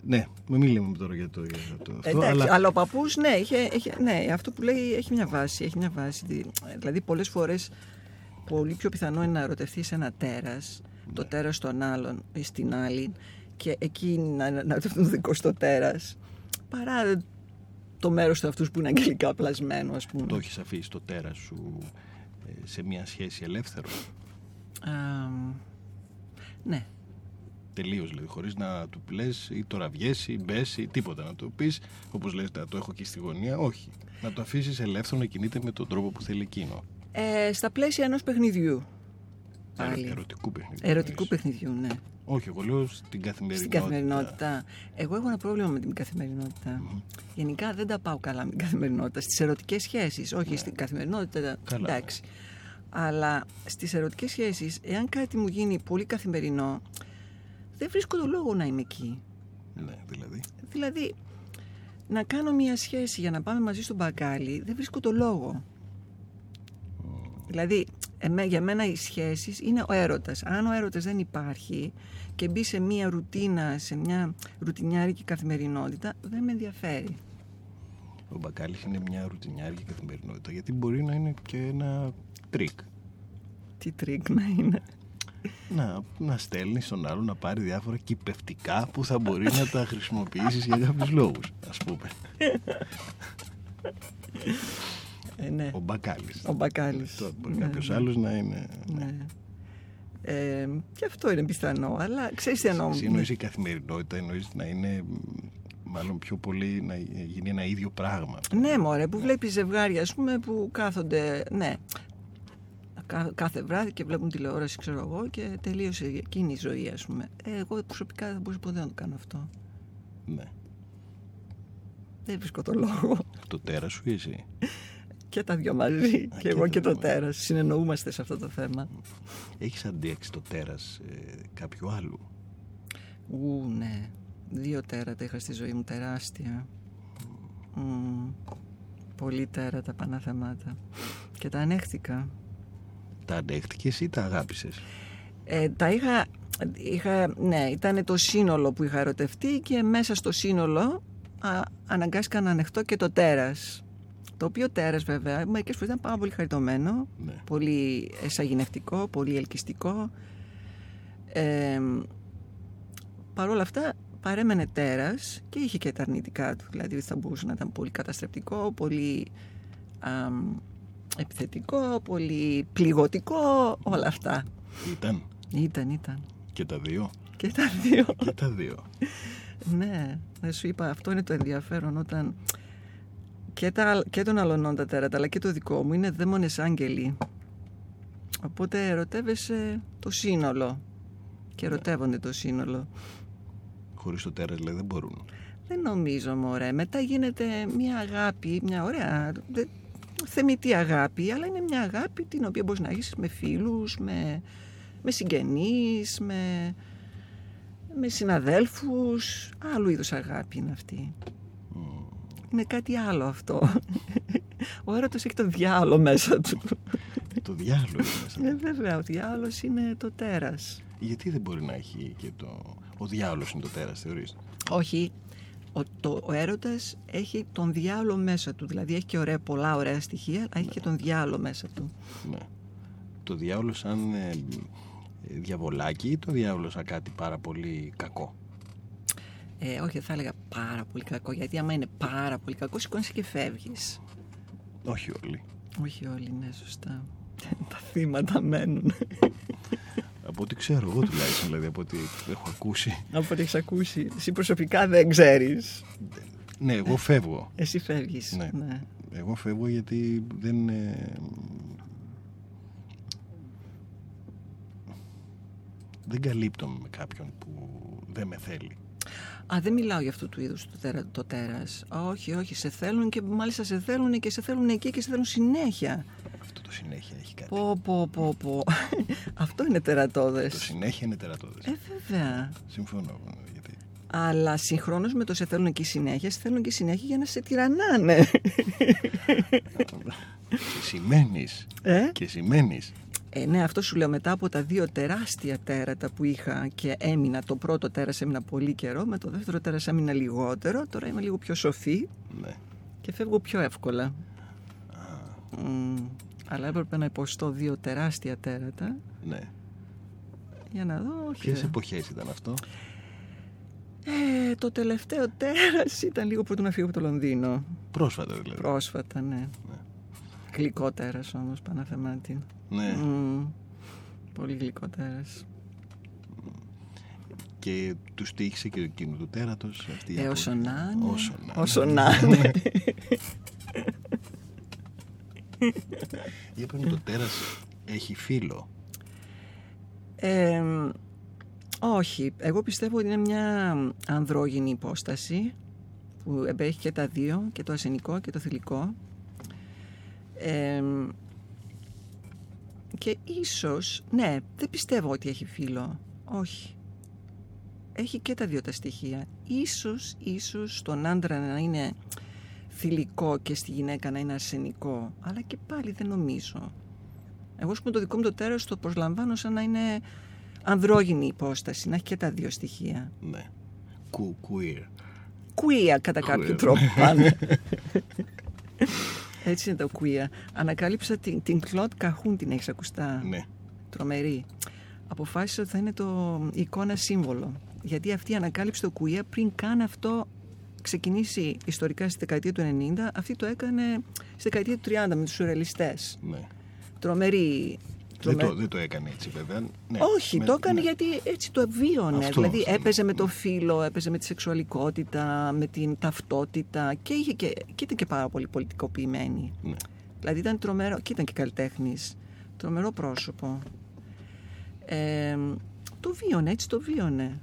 Speaker 2: ναι, μην μιλάμε τώρα για το, για το αυτό,
Speaker 3: Εντάξει,
Speaker 2: αλλά
Speaker 3: αλλά... ο παππούς, ναι, είχε, είχε, ναι, αυτό που λέει έχει μια βάση. Έχει μια βάση. Δη- Δηλαδή, πολλές φορές πολύ πιο πιθανό είναι να ερωτευτείς ένα τέρας, το
Speaker 2: Ναι.
Speaker 3: τέρας των άλλων ή στην άλλη, και εκεί να, να ερωτευτούν το δικό στο τέρας, παρά το μέρος του αυτού που είναι αγγελικά πλασμένο, ας πούμε.
Speaker 2: το έχεις αφήσει το τέρας σου ε, σε μια σχέση ελεύθερο,
Speaker 3: Α, ναι.
Speaker 2: τελείως δηλαδή, χωρίς να του λες ή τώρα βγες ή μπες ή τίποτα να του πεις, όπως λες «Να το έχω εκεί στη γωνία, όχι. Να το αφήσεις ελεύθερο να κινείται με τον τρόπο που θέλει εκείνο.
Speaker 3: Ε, στα πλαίσια ενός παιχνιδιού. Πάλι.
Speaker 2: Ερω- Ερωτικού παιχνιδιού.
Speaker 3: Ερωτικού
Speaker 2: εννοείς.
Speaker 3: παιχνιδιού, ναι.
Speaker 2: Όχι, εγώ λέω στην καθημερινότητα.
Speaker 3: Στην καθημερινότητα. Εγώ έχω ένα πρόβλημα με την καθημερινότητα. Γενικά δεν τα πάω καλά με την καθημερινότητα. Στις ερωτικές σχέσεις. Όχι στην καθημερινότητα.
Speaker 2: Ναι. Καλά.
Speaker 3: Εντάξει. Αλλά στις ερωτικές σχέσεις, εάν κάτι μου γίνει πολύ καθημερινό, δεν βρίσκω το λόγο να είμαι εκεί.
Speaker 2: Ναι, δηλαδή.
Speaker 3: Δηλαδή, να κάνω μια σχέση για να πάμε μαζί στο μπακάλι, δεν βρίσκω το λόγο. Δηλαδή, εμέ, για μένα οι σχέσεις είναι ο έρωτας. Αν ο έρωτας δεν υπάρχει και μπει σε μια ρουτίνα, σε μια ρουτινιάρικη καθημερινότητα, δεν με ενδιαφέρει.
Speaker 2: Ο μπακάλης είναι μια ρουτινιάρικη καθημερινότητα γιατί μπορεί να είναι και ένα τρικ.
Speaker 3: Τι τρικ να είναι.
Speaker 2: Να, να στέλνεις στον άλλο να πάρει διάφορα κυπευτικά που θα μπορεί να τα χρησιμοποιήσεις για κάποιους λόγους, ας πούμε.
Speaker 3: Ε, ναι.
Speaker 2: Ο μπακάλις.
Speaker 3: Ο μπακάλις.
Speaker 2: Τώρα μπορεί
Speaker 3: Ναι,
Speaker 2: κάποιος
Speaker 3: ναι.
Speaker 2: άλλος να είναι...
Speaker 3: Ναι. Ε, και αυτό είναι πιθανό, αλλά ξέρεις τι εννοώ.
Speaker 2: Εσύ εννοείς η καθημερινότητα, εννοείς να είναι μ, μάλλον πιο πολύ να γίνει ένα ίδιο πράγμα.
Speaker 3: Ναι, μωρέ, που βλέπεις ζευγάρια, ας πούμε, που κάθονται, ναι, κα- κάθε βράδυ και βλέπουν τηλεόραση, ξέρω εγώ, και τελείωσε εκείνη η ζωή, ας πούμε. Ε, εγώ προσωπικά δεν μπορούσα ποτέ να το κάνω αυτό.
Speaker 2: Ναι.
Speaker 3: Δεν βρίσκω το λόγο.
Speaker 2: Το τέρας σου ή εσύ.
Speaker 3: Και τα δυο μαζί,
Speaker 2: Α,
Speaker 3: και
Speaker 2: και
Speaker 3: εγώ
Speaker 2: τα
Speaker 3: και
Speaker 2: δυο
Speaker 3: το
Speaker 2: μαζί.
Speaker 3: τέρας. Συνεννοούμαστε σε αυτό το θέμα.
Speaker 2: Έχεις αντέξει το τέρας ε, κάποιου άλλου;
Speaker 3: Ου, ναι. Δύο τέρατα είχα στη ζωή μου, τεράστια. Μμ, πολύ τέρατα πανάθεμάτα. Και τα ανέχτηκα.
Speaker 2: Τα αντέχτηκες ή τα αγάπησες;
Speaker 3: Ε, τα είχα, είχα, ναι, ήταν το σύνολο που είχα ερωτευτεί και μέσα στο σύνολο α, αναγκάστηκα να ανεχτώ και το τέρας. Το οποίο τέρας βέβαια, μερικές φορές ήταν πάρα πολύ χαριτωμένο,
Speaker 2: Ναι.
Speaker 3: πολύ εσαγηνευτικό, πολύ ελκυστικό. Ε, Παρ' όλα αυτά παρέμενε τέρας και είχε και τα αρνητικά του. Δηλαδή θα μπορούσε να ήταν πολύ καταστρεπτικό, πολύ αμ, επιθετικό, πολύ πληγωτικό, όλα αυτά.
Speaker 2: Ήταν
Speaker 3: Ήταν, ήταν.
Speaker 2: και τα δύο.
Speaker 3: Και τα δύο.
Speaker 2: Και τα δύο.
Speaker 3: ναι, δεν σου είπα, αυτό είναι το ενδιαφέρον όταν και, τα, και των αλωνών τα τέρατα, αλλά και το δικό μου είναι δαίμονες άγγελοι. Οπότε ερωτεύεσαι το σύνολο και ερωτεύονται το σύνολο.
Speaker 2: Χωρίς το τέρας δηλαδή δεν μπορούν.
Speaker 3: Δεν νομίζω, μωρέ. Μετά γίνεται μια αγάπη, μια ωραία, δε- θεμητή αγάπη, αλλά είναι μια αγάπη την οποία μπορείς να έχεις με φίλους, με, με συγγενείς, με... με συναδέλφους, άλλου είδους αγάπη είναι αυτή. Είναι κάτι άλλο αυτό. Ο έρωτας έχει το διάλο μέσα του.
Speaker 2: Το διάλογο είναι μέσα.
Speaker 3: Ε, βέβαια, ο διάλος είναι το τέρας.
Speaker 2: Γιατί δεν μπορεί να έχει και το... Ο διάολος είναι το τέρας, θεωρείς;
Speaker 3: Όχι, ο, το, ο έρωτας έχει τον διάλο μέσα του. Δηλαδή έχει και ωραία, πολλά ωραία στοιχεία, αλλά έχει και τον διάλο μέσα του.
Speaker 2: Ναι. Το διάολο σαν ε, ε, διαβολάκι ή το διάολο σαν κάτι πάρα πολύ κακό;
Speaker 3: Ε, όχι, δεν θα έλεγα πάρα πολύ κακό, γιατί άμα είναι πάρα πολύ κακό, σηκώνεσαι και φεύγεις.
Speaker 2: Όχι όλοι.
Speaker 3: Όχι όλοι, ναι, σωστά. Τα θύματα μένουν.
Speaker 2: Από ό,τι ξέρω εγώ τουλάχιστον, δηλαδή από ό,τι έχω ακούσει.
Speaker 3: Από ό,τι έχεις ακούσει. Εσύ προσωπικά δεν ξέρεις.
Speaker 2: Ναι, εγώ φεύγω.
Speaker 3: Εσύ φεύγεις.
Speaker 2: Ναι.
Speaker 3: ναι.
Speaker 2: Εγώ φεύγω γιατί δεν... ε, δεν καλύπτομαι με κάποιον που δεν με θέλει.
Speaker 3: Α, δεν μιλάω για αυτού του είδους το, τέρα, το τέρας. Όχι, όχι, σε θέλουν και μάλιστα σε θέλουν και σε θέλουν εκεί και σε θέλουν συνέχεια.
Speaker 2: Αυτό το συνέχεια έχει κάτι.
Speaker 3: Πω, πω, πω, πω. Αυτό είναι τερατώδες.
Speaker 2: Το συνέχεια είναι τερατώδες.
Speaker 3: Ε, βέβαια.
Speaker 2: Συμφωνώ. Γιατί...
Speaker 3: Αλλά συγχρόνως με το σε θέλουν εκεί συνέχεια, σε θέλουν και συνέχεια για να σε τυραννάνε.
Speaker 2: και σημαίνεις.
Speaker 3: Ε;
Speaker 2: Και σημαίνεις.
Speaker 3: Ε, ναι, αυτό σου λέω μετά από τα δύο τεράστια τέρατα που είχα και έμεινα. Το πρώτο τέρας έμεινα πολύ καιρό, με το δεύτερο τέρας έμεινα λιγότερο. Τώρα είμαι λίγο πιο σοφή
Speaker 2: Ναι.
Speaker 3: και φεύγω πιο εύκολα. Μμ, αλλά έπρεπε να υποστώ δύο τεράστια τέρατα
Speaker 2: ναι.
Speaker 3: για να δω. όχι,
Speaker 2: Ποιες
Speaker 3: δε.
Speaker 2: εποχές ήταν αυτό;
Speaker 3: Ε, το τελευταίο τέρας ήταν λίγο πρωτού να φύγω από το Λονδίνο.
Speaker 2: Πρόσφατα δηλαδή.
Speaker 3: Πρόσφατα, ναι. Γλυκό τέρας όμως, Παναθεμάτη.
Speaker 2: Ναι.
Speaker 3: Μμ, πολύ γλυκό τέρας.
Speaker 2: Και τους τύχησε και εκείνου του τέρατος. Αυτή η
Speaker 3: Ε,
Speaker 2: απο-
Speaker 3: όσο να είναι.
Speaker 2: Όσο να είναι.
Speaker 3: Όσο να είναι.
Speaker 2: Για πες μου, το τέρας έχει φίλο;
Speaker 3: Ε, όχι, εγώ πιστεύω ότι είναι μια ανδρόγυνη υπόσταση που εμπέχει και τα δύο, και το ασενικό και το θηλυκό. Ε, και ίσως, ναι, δεν πιστεύω ότι έχει φίλο. Όχι. Έχει και τα δύο τα στοιχεία. Ίσως, ίσως στον άντρα να είναι θηλυκό και στη γυναίκα να είναι αρσενικό. Αλλά και πάλι δεν νομίζω. Εγώ, ας πούμε, το δικό μου το τέρας το προσλαμβάνω σαν να είναι ανδρόγυνη υπόσταση, να έχει και τα δύο στοιχεία.
Speaker 2: Ναι. Κου, queer.
Speaker 3: Queer κατά κάποιο
Speaker 2: Queer.
Speaker 3: τρόπο πάνε. Έτσι είναι το queer. Ανακάλυψα την, την Claude Cahun, την έχεις ακουστά;
Speaker 2: Ναι.
Speaker 3: Τρομερή. Αποφάσισα ότι θα είναι το η εικόνα σύμβολο. Γιατί αυτή ανακάλυψε το queer πριν καν αυτό ξεκινήσει ιστορικά στη δεκαετία του 90. Αυτή το έκανε στη δεκαετία του 30 με τους σουρελιστές.
Speaker 2: ναι.
Speaker 3: Τρομερή.
Speaker 2: Δεν,
Speaker 3: τρομε-
Speaker 2: το, δεν το έκανε έτσι βέβαια. Ναι.
Speaker 3: Όχι,
Speaker 2: Με-
Speaker 3: το έκανε
Speaker 2: ναι.
Speaker 3: γιατί έτσι το βίωνε.
Speaker 2: Αυτό,
Speaker 3: δηλαδή
Speaker 2: αυτό,
Speaker 3: έπαιζε
Speaker 2: ναι.
Speaker 3: με το φύλλο, έπαιζε με τη σεξουαλικότητα, με την ταυτότητα και, είχε και, και ήταν και πάρα πολύ πολιτικοποιημένη.
Speaker 2: Ναι.
Speaker 3: Δηλαδή ήταν τρομερό, και ήταν και καλλιτέχνης. Τρομερό πρόσωπο. Ε, το βίωνε, έτσι το βίωνε.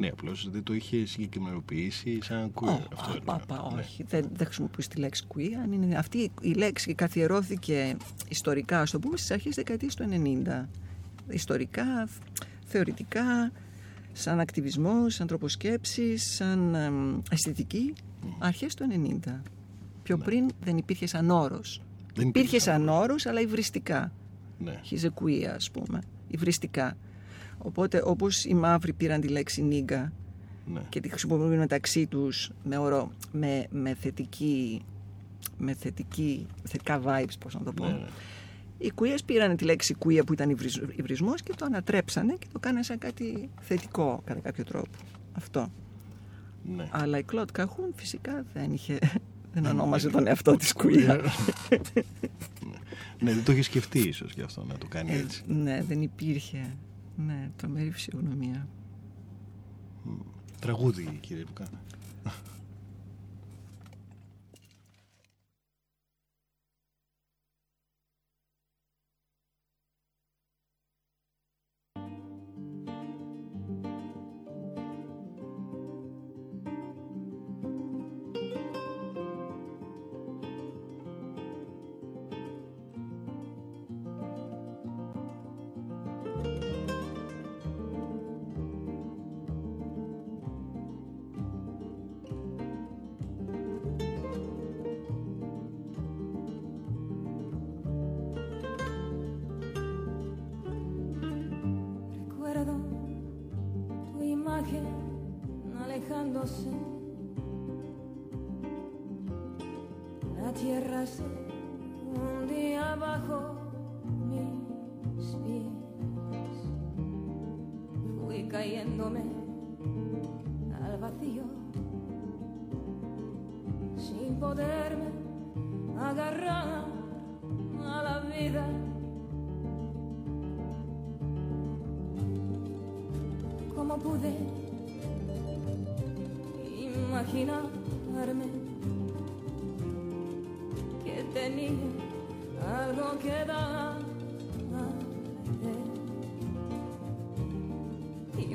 Speaker 2: Ναι, απλώς δεν το είχε συγκεκριμενοποιήσει σαν queer.
Speaker 3: Ω,
Speaker 2: αυτό
Speaker 3: α,
Speaker 2: εννοώ.
Speaker 3: πα, πα,
Speaker 2: Ναι.
Speaker 3: όχι. Δεν, δεν χρησιμοποιείς τη λέξη queer. Αν είναι, αυτή η λέξη καθιερώθηκε ιστορικά, ας το πούμε, στις αρχές της δεκαετίας του 90. Ιστορικά, θεωρητικά, σαν ακτιβισμός, σαν τροποσκέψη, σαν εμ, αισθητική, αρχές του 90. Πιο
Speaker 2: Ναι.
Speaker 3: πριν δεν υπήρχε σαν όρος.
Speaker 2: Δεν
Speaker 3: Υπήρχε σαν
Speaker 2: όρος.
Speaker 3: όρος, αλλά υβριστικά.
Speaker 2: Ναι.
Speaker 3: He's a queer, ας πούμε. Υβριστικά. Οπότε, όπως οι μαύροι πήραν τη λέξη νίγκα
Speaker 2: ναι.
Speaker 3: και τη χρησιμοποιούν μεταξύ τους με, όρο, με, με θετική με θετική, θετικά vibes, πώς να το πω.
Speaker 2: Ναι, ναι.
Speaker 3: Οι queers πήραν τη λέξη queer που ήταν υβρις- υβρισμός και το ανατρέψανε και το κάνανε σαν κάτι θετικό κατά κάποιο τρόπο. Αυτό.
Speaker 2: ναι.
Speaker 3: Αλλά η Claude Cahun φυσικά δεν είχε, δεν ονόμαζε τον εαυτό της queer.
Speaker 2: ναι, δεν το είχε σκεφτεί ίσως γι' αυτό να το κάνει
Speaker 3: Ε,
Speaker 2: έτσι.
Speaker 3: ναι, δεν υπήρχε. Ναι, τρομερή φυσιογνωμία.
Speaker 2: Τραγούδι, κύριε Λουκά.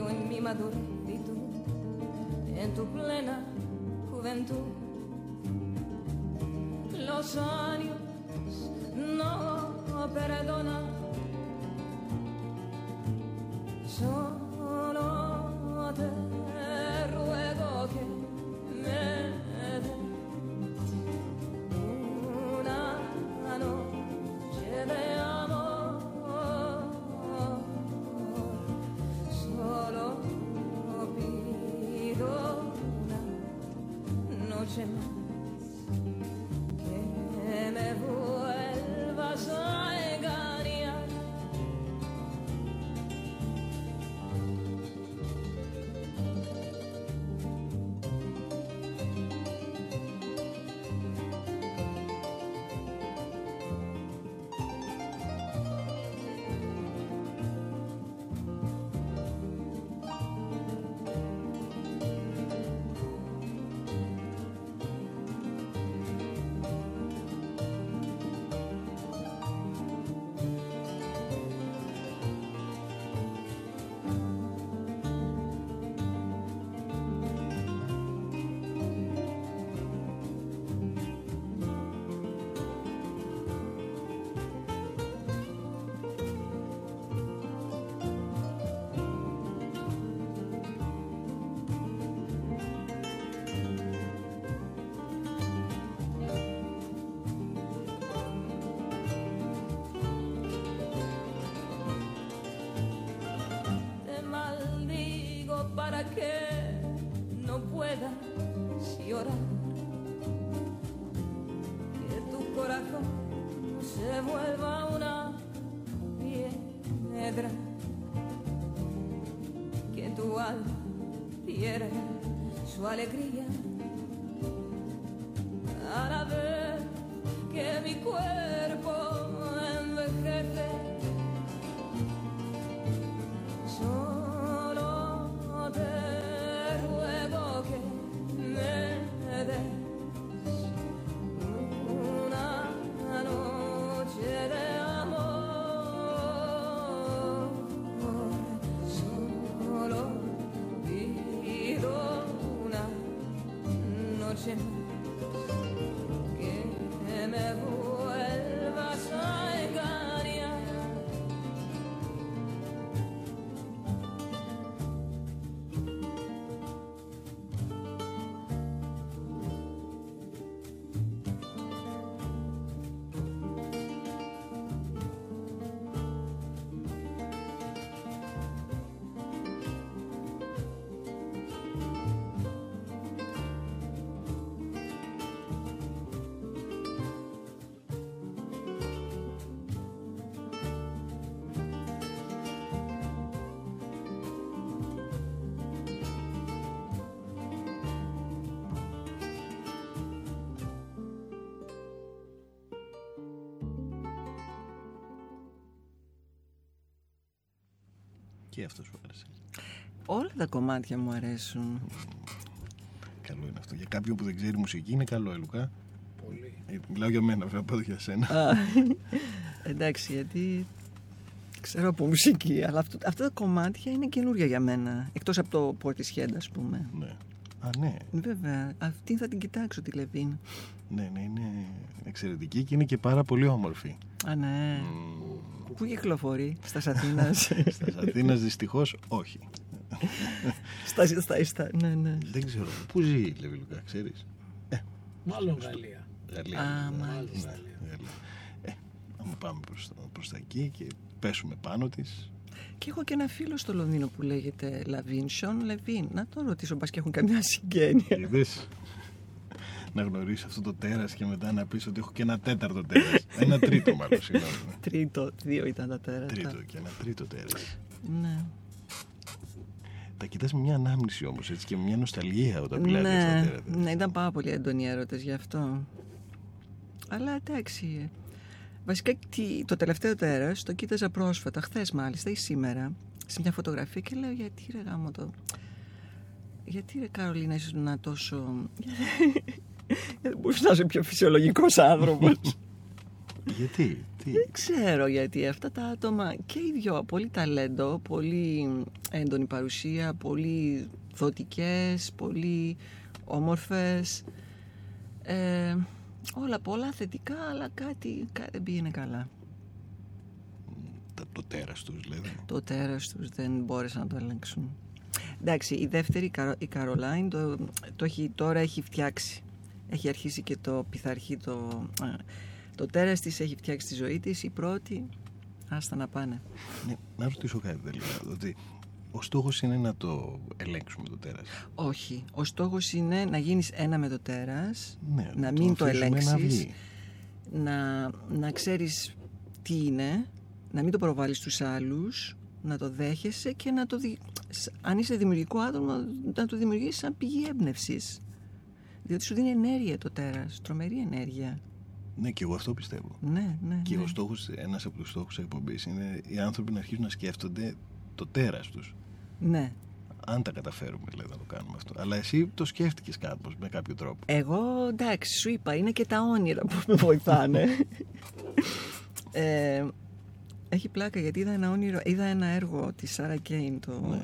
Speaker 4: En mi tú en tu plena juventud. Los años no perdonan. Solo alegría.
Speaker 2: Και αυτός σου άρεσε.
Speaker 3: Όλα τα κομμάτια μου αρέσουν.
Speaker 2: Καλό είναι αυτό. Για κάποιον που δεν ξέρει μουσική είναι καλό, ε, Λουκά.
Speaker 5: Πολύ.
Speaker 2: Ε, μιλάω για μένα, βέβαια, πάω για σένα.
Speaker 3: Α, εντάξει, γιατί ξέρω από μουσική, αλλά αυτό, αυτά τα κομμάτια είναι καινούργια για μένα. Εκτός από το Πορτισχέντα, ας πούμε.
Speaker 2: ναι. Α, ναι.
Speaker 3: Βέβαια, αυτή θα την κοιτάξω τη Λεβίν.
Speaker 2: Ναι, ναι, είναι εξαιρετική και είναι και πάρα πολύ όμορφη.
Speaker 3: Α, ναι.
Speaker 2: Μμμ.
Speaker 3: Πού κυκλοφορεί, στα Αθήνας.
Speaker 2: Στα Αθήνα δυστυχώς όχι.
Speaker 3: στα, στα, στα, ναι, ναι.
Speaker 2: Δεν ξέρω. Πού ζει η Λεβί Λουκά, ξέρεις;
Speaker 5: Μάλλον Γαλλία.
Speaker 2: Γαλλία.
Speaker 3: Α,
Speaker 2: Ναι,
Speaker 3: μάλιστα.
Speaker 2: ναι, Γαλλία. Ε, άμα πάμε προς, το- προς τα εκεί και πέσουμε πάνω της,
Speaker 3: Και έχω και ένα φίλο στο Λονδίνο που λέγεται Λαβίν, Σον Λεβίν. Να τον ρωτήσω, μπας και έχουν καμιά συγγένεια.
Speaker 2: Είδες; Να γνωρίσει αυτό το τέρας και μετά να πεις ότι έχω και ένα τέταρτο τέρας. ένα τρίτο μάλλον, συγγνώμη.
Speaker 3: Τρίτο, δύο ήταν τα τέρατα.
Speaker 2: Τρίτο και ένα τρίτο τέρας.
Speaker 3: Ναι.
Speaker 2: Τα κοιτάς με μια ανάμνηση όμως έτσι και με μια νοσταλγία όταν μιλάς για αυτά τα
Speaker 3: Ναι,
Speaker 2: τέρατα.
Speaker 3: ναι, ήταν πάρα πολύ έντονοι οι έρωτες γι' αυτό. Αλλά εντάξει. Βασικά τι- το τελευταίο τέρας το κοίταζα πρόσφατα, χθες μάλιστα ή σήμερα, σε μια φωτογραφία και λέω γιατί ρε γάμο το... Γιατί ρε Καρολίνα ήσουν τόσο... Δεν μπορούσε να είσαι πιο φυσιολογικός άνθρωπος.
Speaker 2: Γιατί, τι,
Speaker 3: Δεν ξέρω γιατί αυτά τα άτομα και οι δυο πολύ ταλέντο, πολύ έντονη παρουσία, πολύ δοτικές, πολύ όμορφες. Ε, όλα πολλά θετικά, αλλά κάτι, κάτι δεν πήγαινε καλά.
Speaker 2: τα- το τέρας τους δηλαδή.
Speaker 3: Το τέρας τους δεν μπόρεσαν να το ελέγξουν. Εντάξει, η δεύτερη, η Καρο- η Καρολάιν, το, το έχει, τώρα έχει φτιάξει. Έχει αρχίσει και το πειθαρχεί το... α, Το τέρας της έχει φτιάξει τη ζωή της, η πρώτη, άστα να πάνε.
Speaker 2: Ναι, να ρωτήσω κάτι τελικά, ότι ο στόχος είναι να το ελέγξουμε το τέρας.
Speaker 3: Όχι. Ο στόχος είναι να γίνεις ένα με το τέρας,
Speaker 2: Ναι,
Speaker 3: να μην το
Speaker 2: αφήσουμε να
Speaker 3: ελέγξεις,
Speaker 2: βγει.
Speaker 3: να, να ξέρεις τι είναι, να μην το προβάλλεις στους άλλους, να το δέχεσαι και να το... δι- σ- Αν είσαι δημιουργικό άτομο, να το δημιουργήσεις σαν πηγή έμπνευσης. Διότι σου δίνει ενέργεια το τέρας, τρομερή ενέργεια.
Speaker 2: Ναι, και εγώ αυτό πιστεύω.
Speaker 3: Ναι, ναι,
Speaker 2: Και
Speaker 3: ναι.
Speaker 2: ο στόχος, ένας από τους στόχους της εκπομπής είναι οι άνθρωποι να αρχίσουν να σκέφτονται το τέρας τους.
Speaker 3: ναι.
Speaker 2: Αν τα καταφέρουμε, δηλαδή, να το κάνουμε αυτό. Αλλά εσύ το σκέφτηκες κάπως, με κάποιο τρόπο.
Speaker 3: Εγώ εντάξει, σου είπα, είναι και τα όνειρα που με βοηθάνε. ε, έχει πλάκα γιατί είδα ένα όνειρο, είδα ένα έργο της Σάρα Κέιν, το,
Speaker 2: Ναι.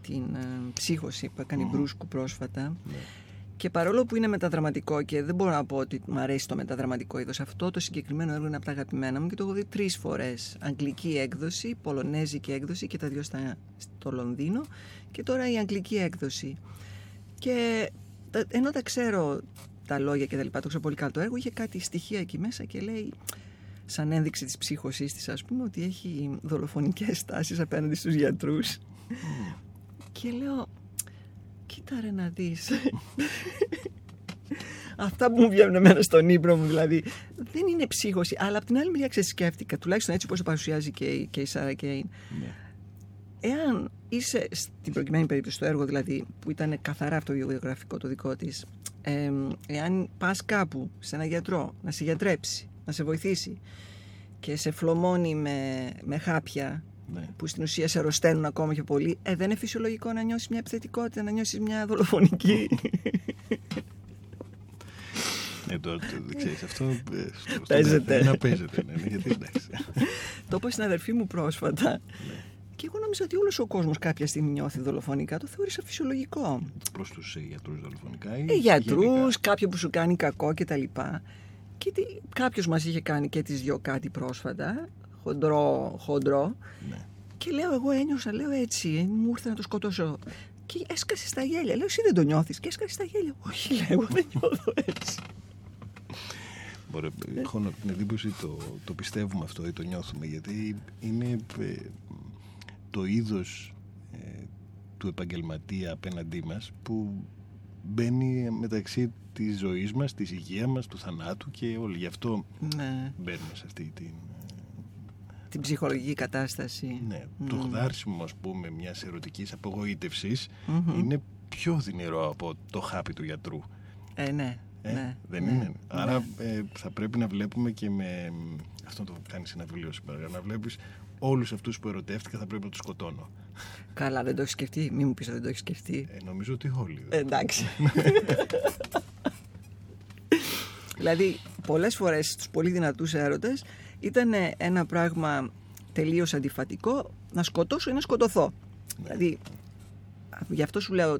Speaker 3: την ε, ψύχωση που έκανε η Μπρούσκου πρόσφατα.
Speaker 2: Ναι.
Speaker 3: Και παρόλο που είναι μεταδραματικό και δεν μπορώ να πω ότι μου αρέσει το μεταδραματικό είδος, αυτό το συγκεκριμένο έργο είναι από τα αγαπημένα μου και το έχω δει τρεις φορές. Αγγλική έκδοση, πολωνέζικη έκδοση και τα δυο στα, στο Λονδίνο και τώρα η αγγλική έκδοση. Και τα- ενώ τα ξέρω τα λόγια και τα λοιπά, το ξέρω πολύ καλά το έργο, είχε κάτι στοιχεία εκεί μέσα και λέει σαν ένδειξη της ψύχωσής της ας πούμε ότι έχει δολοφονικές στάσεις απέναντι στους γιατρούς και λέω κοίτα ρε να δεις. Αυτά που μου βγαίνουν εμένα στον ύπνο μου δηλαδή. Δεν είναι ψύχωση αλλά από την άλλη μεριά ξέρεις, σκέφτηκα τουλάχιστον έτσι όπως το παρουσιάζει και, η- και η Σάρα Κέιν.
Speaker 2: Ναι.
Speaker 3: εάν είσαι στην προκειμένη περίπτωση το έργο δηλαδή που ήταν καθαρά αυτοβιογραφικό το δικό της ε, εάν πας κάπου σε ένα γιατρό να σε γιατρέψει, να σε βοηθήσει και σε φλωμώνει με, με χάπια
Speaker 2: Ναι.
Speaker 3: που στην ουσία σε αρρωσταίνουν ακόμα πιο πολύ ε, δεν είναι φυσιολογικό να νιώσεις μια επιθετικότητα, να νιώσεις μια δολοφονική
Speaker 2: Ναι, το, το, δεν ξέρεις, αυτό ε, στο- στον
Speaker 3: Παίζεται.
Speaker 2: καθένα παίζεται. Ναι, ναι, γιατί εντάξει.
Speaker 3: το είπα στην αδερφή μου πρόσφατα
Speaker 2: Ναι.
Speaker 3: και εγώ νόμιζα ότι όλος ο κόσμος κάποια στιγμή νιώθει δολοφονικά το θεώρησα φυσιολογικό
Speaker 2: Προς τους ε, γιατρούς δολοφονικά ή
Speaker 3: ε, γιατρούς,
Speaker 2: γενικά;
Speaker 3: κάποιον που σου κάνει κακό κτλ. Και τι, κάποιος μας είχε κάνει και τις δυο κάτι πρόσφατα, χοντρό, χοντρό.
Speaker 2: Ναι.
Speaker 3: Και λέω, εγώ ένιωσα, λέω έτσι, ε, μου ήρθε να το σκοτώσω. Και έσκασε στα γέλια. Λέω, εσύ δεν το νιώθεις. Και έσκασε στα γέλια. Όχι, λέω, εγώ δεν νιώθω έτσι.
Speaker 2: Μπορεί, έχω την εντύπωση το, το πιστεύουμε αυτό ή το νιώθουμε γιατί είναι ε, το είδος ε, του επαγγελματία απέναντί μας που μπαίνει μεταξύ της ζωής μας, της υγείας μας, του θανάτου και όλοι. Γι' αυτό
Speaker 3: Ναι,
Speaker 2: μπαίνουμε σε αυτή την...
Speaker 3: την ψυχολογική κατάσταση.
Speaker 2: Ναι, το χδάρσιμο ας πούμε μιας ερωτικής απογοήτευσης
Speaker 3: Μμμ.
Speaker 2: είναι πιο δυνηρό από το χάπι του γιατρού.
Speaker 3: Ε, ναι,
Speaker 2: Ε,
Speaker 3: ναι.
Speaker 2: δεν
Speaker 3: ναι,
Speaker 2: είναι.
Speaker 3: ναι.
Speaker 2: Άρα ε, θα πρέπει να βλέπουμε και με. Αυτό το κάνεις ένα βιβλίο σήμερα. Να βλέπεις όλους αυτούς που ερωτεύτηκα θα πρέπει να τους σκοτώνω.
Speaker 3: Καλά, δεν το έχεις σκεφτεί. Μην μου πεις ότι δεν το έχεις σκεφτεί.
Speaker 2: Ε, νομίζω ότι όλοι.
Speaker 3: Ε, εντάξει. δηλαδή, πολλές φορές στους πολύ δυνατούς έρωτες ήταν ένα πράγμα τελείως αντιφατικό να σκοτώσω ή να σκοτωθώ. Δηλαδή, γι' αυτό σου λέω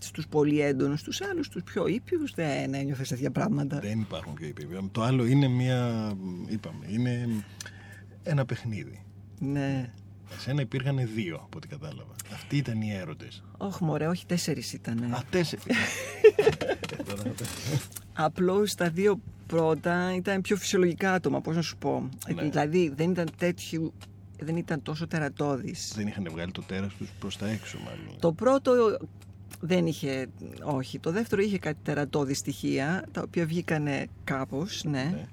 Speaker 3: στους πολύ έντονους, στους άλλους, τους πιο ήπιους, δεν ένιωθες τέτοια πράγματα.
Speaker 2: Δεν υπάρχουν πιο υπηρεσίε. Το άλλο είναι μια. Είπαμε, είναι ένα παιχνίδι.
Speaker 3: Ναι.
Speaker 2: Εσένα υπήρχαν δύο από ό,τι κατάλαβα. Αυτοί ήταν οι έρωτες.
Speaker 3: Όχι μωρέ, όχι τέσσερις ήταν.
Speaker 2: Α, τέσσερις.
Speaker 3: Απλώς τα δύο πρώτα ήταν πιο φυσιολογικά άτομα, πώς να σου πω.
Speaker 2: Ναι.
Speaker 3: Δηλαδή δεν ήταν τέτοιου δεν ήταν τόσο τερατώδης.
Speaker 2: Δεν είχαν βγάλει το τέρας τους προς τα έξω μάλλον.
Speaker 3: Το πρώτο δεν είχε, όχι. Το δεύτερο είχε κάτι τερατώδη στοιχεία, τα οποία βγήκανε κάπως, ναι.
Speaker 2: Ναι.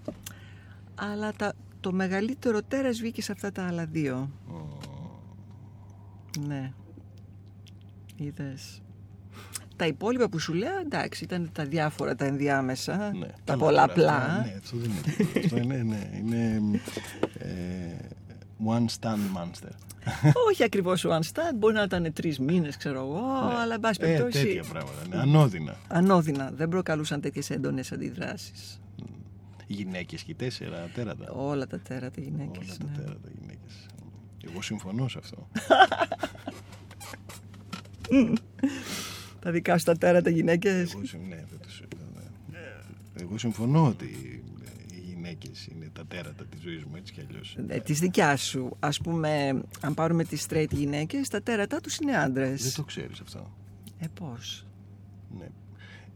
Speaker 3: Αλλά τα, το μεγαλύτερο τέρας βγήκε σε αυτά τα άλλα δύο. Ναι. Είδες. Τα υπόλοιπα που σου λέω, εντάξει, ήταν τα διάφορα, τα ενδιάμεσα,
Speaker 2: Ναι.
Speaker 3: τα
Speaker 2: Αλλά
Speaker 3: πολλαπλά.
Speaker 2: τώρα, Ναι, αυτό δεν είναι. αυτό είναι, ναι, είναι ε, one stand monster.
Speaker 3: Όχι ακριβώς one stand, μπορεί να ήταν τρεις μήνες, ξέρω εγώ, αλλά εν πάση
Speaker 2: Ε,
Speaker 3: περιπτώσει.
Speaker 2: τέτοια πράγματα. Ναι, ανώδυνα.
Speaker 3: Ανώδυνα, δεν προκαλούσαν τέτοιες έντονες αντιδράσεις.
Speaker 2: Γυναίκες και τέσσερα τέρατα.
Speaker 3: Όλα τα τέρατα γυναίκες.
Speaker 2: Όλα τα
Speaker 3: ναι.
Speaker 2: τέρατα γυναίκες. Εγώ συμφωνώ σε αυτό.
Speaker 3: Τα δικά σου τα τέρατα γυναίκες.
Speaker 2: Εγώ, συμ- ναι, δεν το συ- ναι. Εγώ συμφωνώ ότι ε, οι γυναίκες είναι τα τέρατα της ζωής μου έτσι κι αλλιώς.
Speaker 3: Ε, της δικιάς σου. Ας πούμε, αν πάρουμε τις straight γυναίκες, τα τέρατά τους είναι άντρες.
Speaker 2: Δεν το ξέρεις αυτό.
Speaker 3: Ε, πώς;
Speaker 2: Ναι.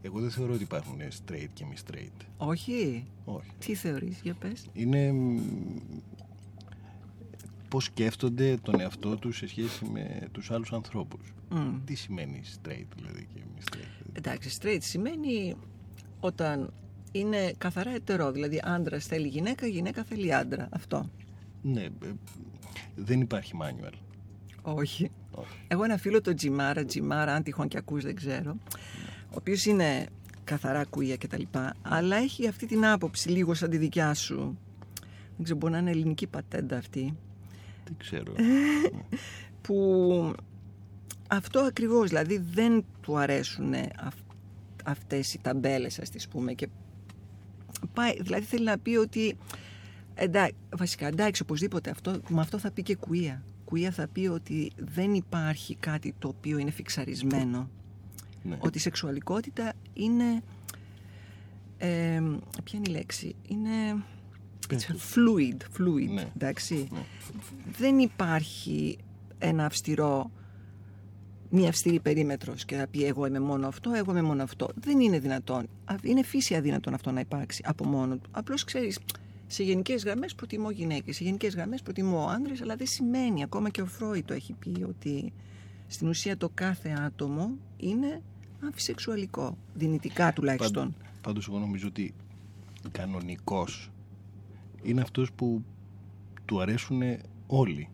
Speaker 2: Εγώ δεν θεωρώ ότι υπάρχουν straight και μη straight.
Speaker 3: Όχι;
Speaker 2: Όχι.
Speaker 3: Τι θεωρείς, για πες.
Speaker 2: Είναι μ, πώς σκέφτονται τον εαυτό τους σε σχέση με τους άλλους ανθρώπους.
Speaker 3: Μμ.
Speaker 2: Τι σημαίνει straight δηλαδή και μη straight.
Speaker 3: Εντάξει, straight σημαίνει όταν είναι καθαρά ετερό. Δηλαδή, άντρας θέλει γυναίκα, γυναίκα θέλει άντρα. Αυτό.
Speaker 2: Ναι, ε, δεν υπάρχει manual.
Speaker 3: Όχι.
Speaker 2: Όχι.
Speaker 3: Εγώ ένα φίλο το Τζιμάρα, Τζιμάρα, αν τυχόν και ακούς δεν ξέρω, ο οποίος είναι καθαρά κουία και τα λοιπά, αλλά έχει αυτή την άποψη λίγο σαν τη δικιά σου. Δεν ξέρω, μπορεί να είναι ελληνική πατέντα αυτή.
Speaker 2: Δεν ξέρω.
Speaker 3: που αυτό ακριβώς, δηλαδή δεν του αρέσουν αυ, αυτές οι ταμπέλες, ας τις πούμε, και πάει, δηλαδή θέλει να πει ότι εντάξει, βασικά εντάξει οπωσδήποτε αυτό, με αυτό θα πει και κουία. Κουία θα πει ότι δεν υπάρχει κάτι το οποίο είναι φιξαρισμένο.
Speaker 2: ναι.
Speaker 3: Ότι η σεξουαλικότητα είναι, ε, ποια είναι η λέξη, είναι
Speaker 2: Πες
Speaker 3: it's
Speaker 2: το.
Speaker 3: Fluid, fluid,
Speaker 2: Ναι.
Speaker 3: εντάξει.
Speaker 2: Ναι.
Speaker 3: Δεν υπάρχει ένα αυστηρό, μία αυστηρή περίμετρος και θα πει εγώ είμαι μόνο αυτό, εγώ είμαι μόνο αυτό. Δεν είναι δυνατόν. Α, Είναι φύση αδύνατον αυτό να υπάρξει από μόνο του. Απλώς ξέρεις, σε γενικές γραμμές προτιμώ γυναίκες, σε γενικές γραμμές προτιμώ άντρες, αλλά δεν σημαίνει, ακόμα και ο Φρόι το έχει πει, ότι στην ουσία το κάθε άτομο είναι αμφισεξουαλικό, δυνητικά τουλάχιστον.
Speaker 2: Πάντ- Πάντως εγώ νομίζω ότι κανονικός είναι αυτός που του αρέσουν όλοι.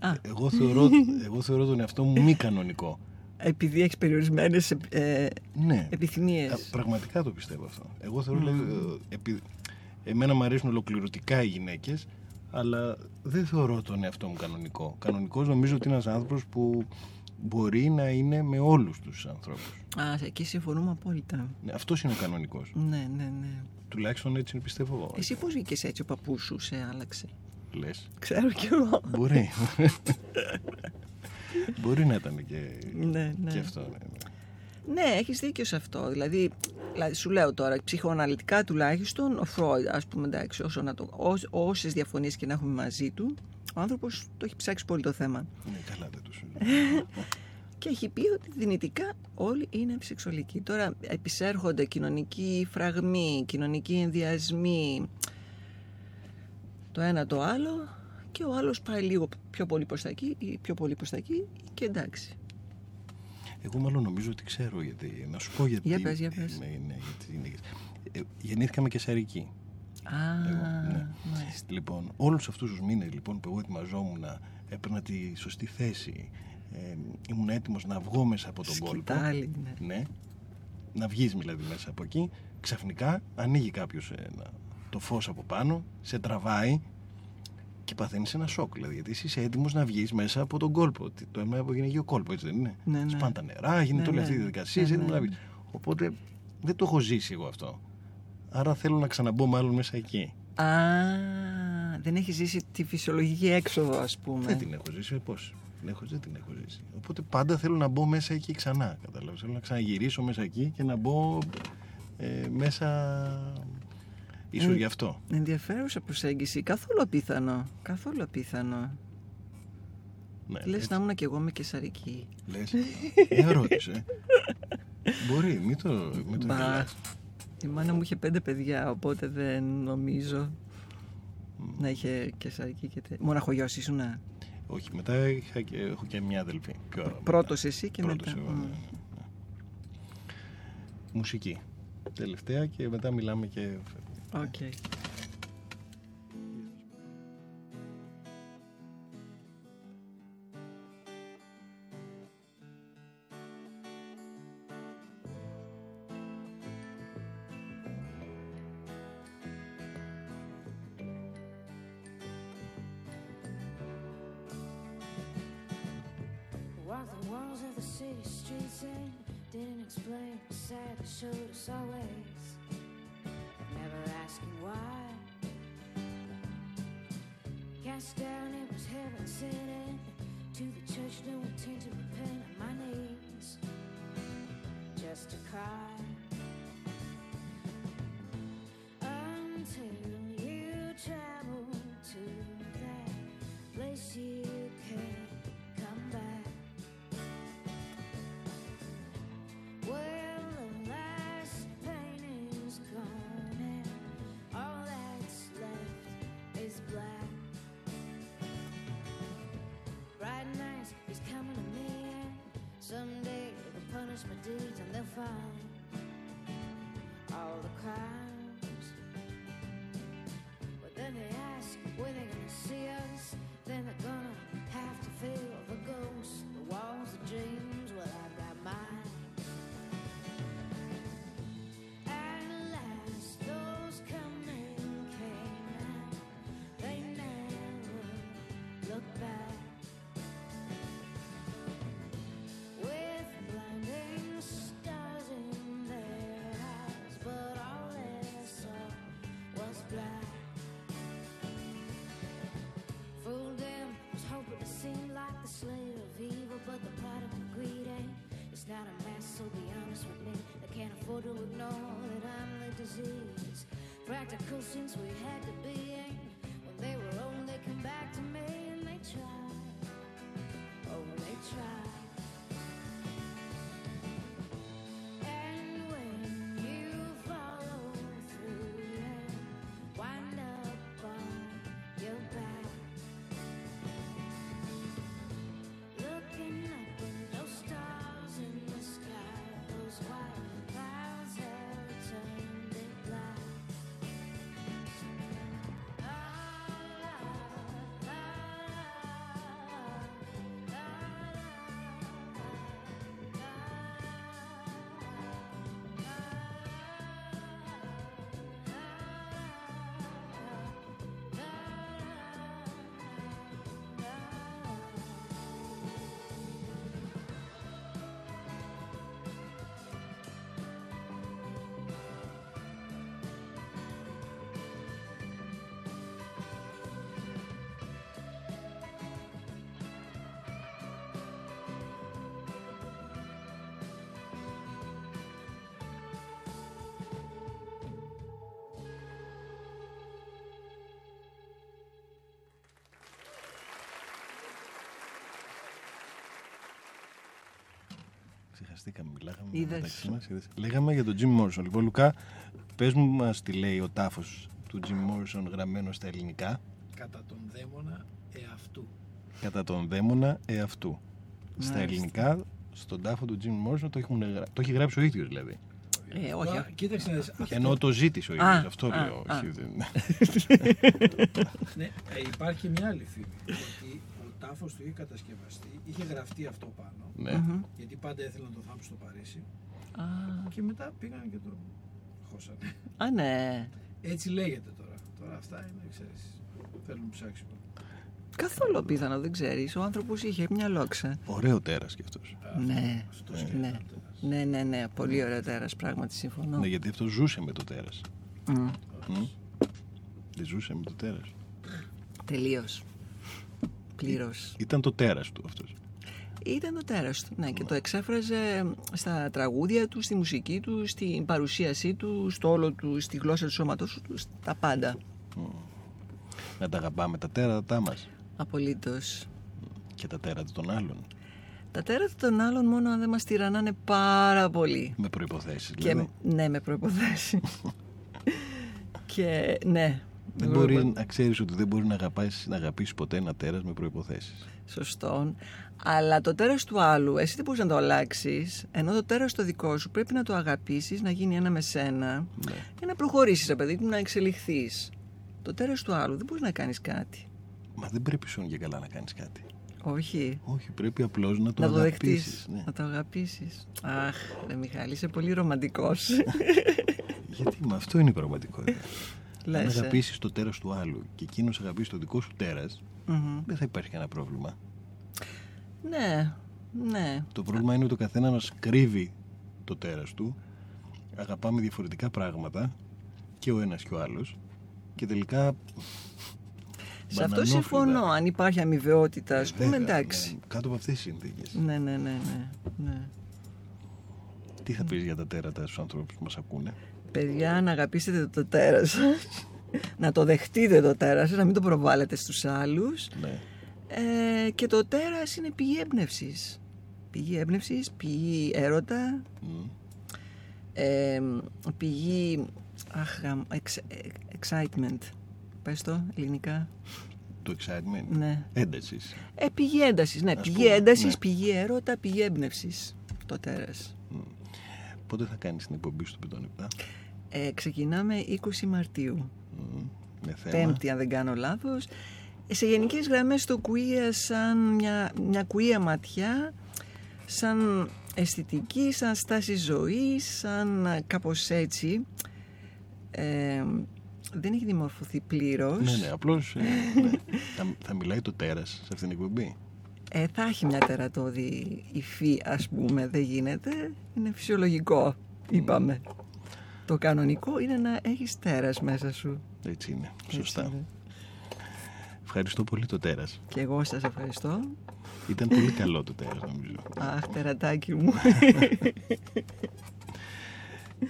Speaker 3: Α,
Speaker 2: Εγώ θεωρώ, εγώ θεωρώ τον εαυτό μου μη κανονικό.
Speaker 3: επειδή έχεις περιορισμένες ε,
Speaker 2: Ναι.
Speaker 3: επιθυμίες.
Speaker 2: Α, Πραγματικά το πιστεύω αυτό. Εγώ θεωρώ, δηλαδή, ε, επει- εμένα μου αρέσουν ολοκληρωτικά οι γυναίκες, αλλά δεν θεωρώ τον εαυτό μου κανονικό. Κανονικός νομίζω ότι είναι ένας άνθρωπος που μπορεί να είναι με όλους τους ανθρώπους.
Speaker 3: Α, εκεί συμφωνούμε απόλυτα.
Speaker 2: Ναι, αυτός είναι ο κανονικός.
Speaker 3: Ναι, ναι, ναι.
Speaker 2: Τουλάχιστον έτσι πιστεύω εγώ.
Speaker 3: Εσύ πώς βγήκες έτσι ο παππούς σου σε άλλαξε;
Speaker 2: Λες.
Speaker 3: Ξέρω κι εγώ.
Speaker 2: Μπορεί. μπορεί να ήταν και,
Speaker 3: Ναι, ναι.
Speaker 2: και αυτό. Ναι, ναι.
Speaker 3: Ναι, έχεις δίκιο σε αυτό. Δηλαδή, δηλαδή, σου λέω τώρα, ψυχοαναλυτικά τουλάχιστον, ο Φρόιντ, ας πούμε, εντάξει, όσο να το, ως, όσες διαφωνίες και να έχουμε μαζί του, ο άνθρωπος το έχει ψάξει πολύ το θέμα.
Speaker 2: Ναι, καλά δεν τους
Speaker 3: Και έχει πει ότι δυνητικά όλοι είναι σεξουαλικοί. Τώρα επισέρχονται κοινωνικοί φραγμοί, κοινωνικοί ενδιασμοί, το ένα το άλλο και ο άλλος πάει λίγο πιο πολύ προς τα εκεί ή πιο πολύ προς τα εκεί και εντάξει.
Speaker 2: Εγώ μάλλον νομίζω ότι ξέρω γιατί. Να σου πω γιατί.
Speaker 3: Για πες, για πες.
Speaker 2: Ναι, ναι, γιατί είναι. Ε, γεννήθηκα με κεσαρική.
Speaker 3: Α,
Speaker 2: Εγώ, ναι.
Speaker 3: μάλιστα.
Speaker 2: Λοιπόν, όλους αυτούς τους μήνες λοιπόν, που εγώ ετοιμαζόμουν, έπαιρνα τη σωστή θέση, ε, ήμουν έτοιμος να βγω μέσα από τον κόλπο.
Speaker 3: Σκητάλη, ναι.
Speaker 2: Ναι. Να βγεις δηλαδή μέσα από εκεί. Ξαφνικά ανοίγει κάποιος ένα, το φως από πάνω, σε τραβάει και παθαίνεις ένα σοκ. Δηλαδή, γιατί εσύ είσαι έτοιμος να βγεις μέσα από τον κόλπο. Τι- Το έμεινε από γυναικείο κόλπο, έτσι δεν είναι;
Speaker 3: Ναι, ναι.
Speaker 2: Σπάνε τα νερά, γίνεται
Speaker 3: Ναι,
Speaker 2: όλη
Speaker 3: ναι.
Speaker 2: αυτή η διαδικασία.
Speaker 3: Ναι,
Speaker 2: είσαι έτοιμος
Speaker 3: ναι.
Speaker 2: να βγεις. Οπότε δεν το έχω ζήσει εγώ αυτό. Άρα θέλω να ξαναμπω μάλλον μέσα εκεί.
Speaker 3: Α, δεν έχεις ζήσει τη φυσιολογική έξοδο, ας πούμε.
Speaker 2: Δεν την έχω ζήσει, πώς. Την έχω, δεν την έχω ζήσει. Οπότε πάντα θέλω να μπω μέσα εκεί ξανά. Κατάλαβες. Θέλω να ξαναγυρίσω μέσα εκεί και να μπω ε, μέσα. Ίσως
Speaker 3: Ε,
Speaker 2: γι' αυτό.
Speaker 3: Ενδιαφέρουσα προσέγγιση. Καθόλου απίθανο. Καθόλου απίθανο.
Speaker 2: Ναι,
Speaker 3: Λες
Speaker 2: έτσι.
Speaker 3: να ήμουν κι εγώ με κεσαρική.
Speaker 2: Λες. Μια ερώτηση. ε. Μπορεί, μην το, μην το
Speaker 3: Μπα.
Speaker 2: γελάς.
Speaker 3: Η μάνα μου είχε πέντε παιδιά, οπότε δεν νομίζω. Να είχε καισαρική και τέτοια. Μοναχογιός ήσουν.
Speaker 2: Όχι, μετά είχα και, έχω και μια αδελφή. Πιο μετά.
Speaker 3: Πρώτος εσύ και
Speaker 2: Πρώτος
Speaker 3: μετά.
Speaker 2: εγώ,
Speaker 3: Μμ.
Speaker 2: ναι, ναι. Μουσική. Τελευταία και μετά μιλάμε και...
Speaker 3: Οκ.
Speaker 6: Walls of the city streets and didn't explain, sad it showed us always. Never asking why. Cast down, it was heaven sent to the church, no intent to repent on my knees, just to cry. My deeds and they'll find all the crimes. Black. Fooled them, was hoping to seem like the slayer
Speaker 2: Ξεχαστήκαμε, μιλάγαμε
Speaker 3: Είδες.
Speaker 2: μεταξύ μας. είδες. Λέγαμε για τον Jim Morrison. Λοιπόν, Λουκά, πες μου μας τι λέει ο τάφος του Jim Morrison γραμμένο στα ελληνικά
Speaker 5: Κατά τον δαίμονα εαυτού.
Speaker 2: κατά τον δαίμονα εαυτού. Στα
Speaker 3: Μάλιστα.
Speaker 2: ελληνικά, στον τάφο του Jim Morrison το, έχουν γρα- το έχει γράψει ο ίδιος δηλαδή.
Speaker 3: Ε, όχι.
Speaker 5: Τώρα, Κοίταξε να δεις, αυτό-
Speaker 2: Ενώ το ζήτησε ο ίδιος,
Speaker 3: Α,
Speaker 2: αυτό
Speaker 3: α,
Speaker 2: λέω.
Speaker 3: α.
Speaker 2: όχι, δεν-
Speaker 5: Ναι, ε, υπάρχει και μια άλλη φήμη. Γιατί ο τάφος του είχε κατασκευαστεί, είχε γραφτεί αυτό πάνω.
Speaker 2: Ναι.
Speaker 3: Μμμ.
Speaker 5: Γιατί πάντα έθελαν να το θάψουν στο Παρίσι.
Speaker 3: Α,
Speaker 5: Και μετά πήγαν και το χώσανε.
Speaker 3: Α, ναι.
Speaker 5: Έτσι λέγεται τώρα. Τώρα αυτά είναι, ξέρεις, θέλουν ψάξιμο.
Speaker 3: Καθόλου απίθανο, δεν ξέρεις. Ο άνθρωπος είχε μια λόξα.
Speaker 2: Ωραίο τέρας κι αυτός.
Speaker 3: Ναι,
Speaker 5: Αυτός
Speaker 3: ναι.
Speaker 5: και ένας.
Speaker 3: Ναι, ναι, ναι. Πολύ ωραίο τέρας, πράγματι, συμφωνώ.
Speaker 2: Ναι, γιατί αυτός ζούσε με το τέρας.
Speaker 3: Μμ.
Speaker 2: Μμ. Δεν ζούσε με το τέρας.
Speaker 3: Τελείως. Πλήρως.
Speaker 2: Ήταν το τέρας του αυτός.
Speaker 3: Ήταν το τέρας του, ναι, και το εξέφραζε στα τραγούδια του, στη μουσική του, στην παρουσίασή του, στο όλο του, στη γλώσσα του σώματός του, στα πάντα.
Speaker 2: Να τα αγαπάμε τα τέρατα μας
Speaker 3: Απολύτως.
Speaker 2: και τα τέρατα των άλλων.
Speaker 3: Τα τέρατα των άλλων μόνο αν δεν μας τυραννάνε πάρα πολύ.
Speaker 2: Με προϋποθέσεις
Speaker 3: Και,
Speaker 2: δηλαδή.
Speaker 3: ναι, με προϋποθέσεις. και ναι,
Speaker 2: Δεν μπορεί να ξέρεις ότι δεν μπορεί να, αγαπάς, να αγαπήσεις ποτέ ένα τέρας με προποθέσει.
Speaker 3: Σωστό. Αλλά το τέρας του άλλου, εσύ δεν μπορείς να το αλλάξεις, ενώ το τέρας το δικό σου πρέπει να το αγαπήσεις, να γίνει ένα με σένα
Speaker 2: Ναι.
Speaker 3: και να προχωρήσεις, ρε παιδί μου, να εξελιχθείς. Το τέρας του άλλου δεν μπορείς να κάνεις κάτι.
Speaker 2: Μα δεν πρέπει σου και καλά να κάνεις κάτι.
Speaker 3: Όχι.
Speaker 2: Όχι, πρέπει απλώς να το
Speaker 3: να το
Speaker 2: αγαπήσεις,
Speaker 3: δεχτείς,
Speaker 2: Ναι.
Speaker 3: να το αγαπήσεις. Αχ, ρε Μιχάλη, είσαι πολύ ρομαντικός.
Speaker 2: Γιατί με αυτό είναι η πραγματικότητα. Αν
Speaker 3: Λες, ε.
Speaker 2: αγαπήσεις το τέρας του άλλου και εκείνος αγαπήσει το δικό σου τέρας,
Speaker 3: Μμμ.
Speaker 2: δεν θα υπάρχει κανένα πρόβλημα.
Speaker 3: Ναι, ναι.
Speaker 2: Το πρόβλημα είναι ότι ο καθένας μα κρύβει το τέρας του. Αγαπάμε διαφορετικά πράγματα και ο ένας και ο άλλος. Και τελικά.
Speaker 3: Σε αυτό
Speaker 2: μπανανόφλητα.
Speaker 3: συμφωνώ. Αν υπάρχει αμοιβαιότητα,
Speaker 2: Ε,
Speaker 3: ας πούμε,
Speaker 2: βέβαια,
Speaker 3: εντάξει.
Speaker 2: ναι, Κάτω από αυτές τις συνθήκες.
Speaker 3: Ναι, ναι, ναι, ναι. ναι.
Speaker 2: Τι θα πεις για τα τέρατα στους ανθρώπους που μας ακούνε;
Speaker 3: Παιδιά, να αγαπήσετε το τέρας σας. να το δεχτείτε το τέρας σας, να μην το προβάλλετε στους άλλους.
Speaker 2: Ναι.
Speaker 3: Ε, και το τέρας είναι πηγή έμπνευσης. Πηγή έμπνευσης, πηγή έρωτα,
Speaker 2: Μμ.
Speaker 3: ε, πηγή αχ, γαμ- εξ- ε, excitement. Πες το, ελληνικά.
Speaker 2: Το excitement.
Speaker 3: Ναι.
Speaker 2: Έντασης.
Speaker 3: Ε, πηγή έντασης, ναι.
Speaker 2: Ας
Speaker 3: Πηγή
Speaker 2: πούμε,
Speaker 3: έντασης,
Speaker 2: ναι.
Speaker 3: πηγή έρωτα, πηγή έμπνευσης. Το τέρας.
Speaker 2: Πότε θα κάνεις την εκπομπή στο 5
Speaker 3: Ε, ξεκινάμε 20 Μαρτίου.
Speaker 2: Με θέμα.
Speaker 3: Πέμπτη, αν δεν κάνω λάθος. Ε, Σε γενικές γραμμές το queer σαν μια, μια queer ματιά, σαν αισθητική, σαν στάση ζωής, σαν ε, κάπως έτσι. Ε, δεν έχει δημορφωθεί πλήρως.
Speaker 2: Ναι, ναι, απλώς. θα, θα μιλάει το τέρας σε αυτήν την εκπομπή.
Speaker 3: Ε, θα έχει μια τερατώδη υφή, ας πούμε, δεν γίνεται. Είναι φυσιολογικό, είπαμε. Το κανονικό είναι να έχεις τέρας μέσα σου.
Speaker 2: Έτσι είναι.
Speaker 3: Έτσι
Speaker 2: Σωστά.
Speaker 3: είναι.
Speaker 2: Ευχαριστώ πολύ το τέρας.
Speaker 3: Και εγώ σας ευχαριστώ.
Speaker 2: Ήταν πολύ καλό το τέρας, νομίζω.
Speaker 3: Αχ, τερατάκι μου.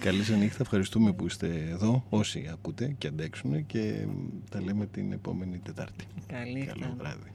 Speaker 2: Καλή σας νύχτα. Ευχαριστούμε που είστε εδώ, όσοι ακούτε και αντέξουν και τα λέμε την επόμενη Τετάρτη.
Speaker 3: Καλή
Speaker 2: Καλό
Speaker 3: νύχτα.
Speaker 2: βράδυ.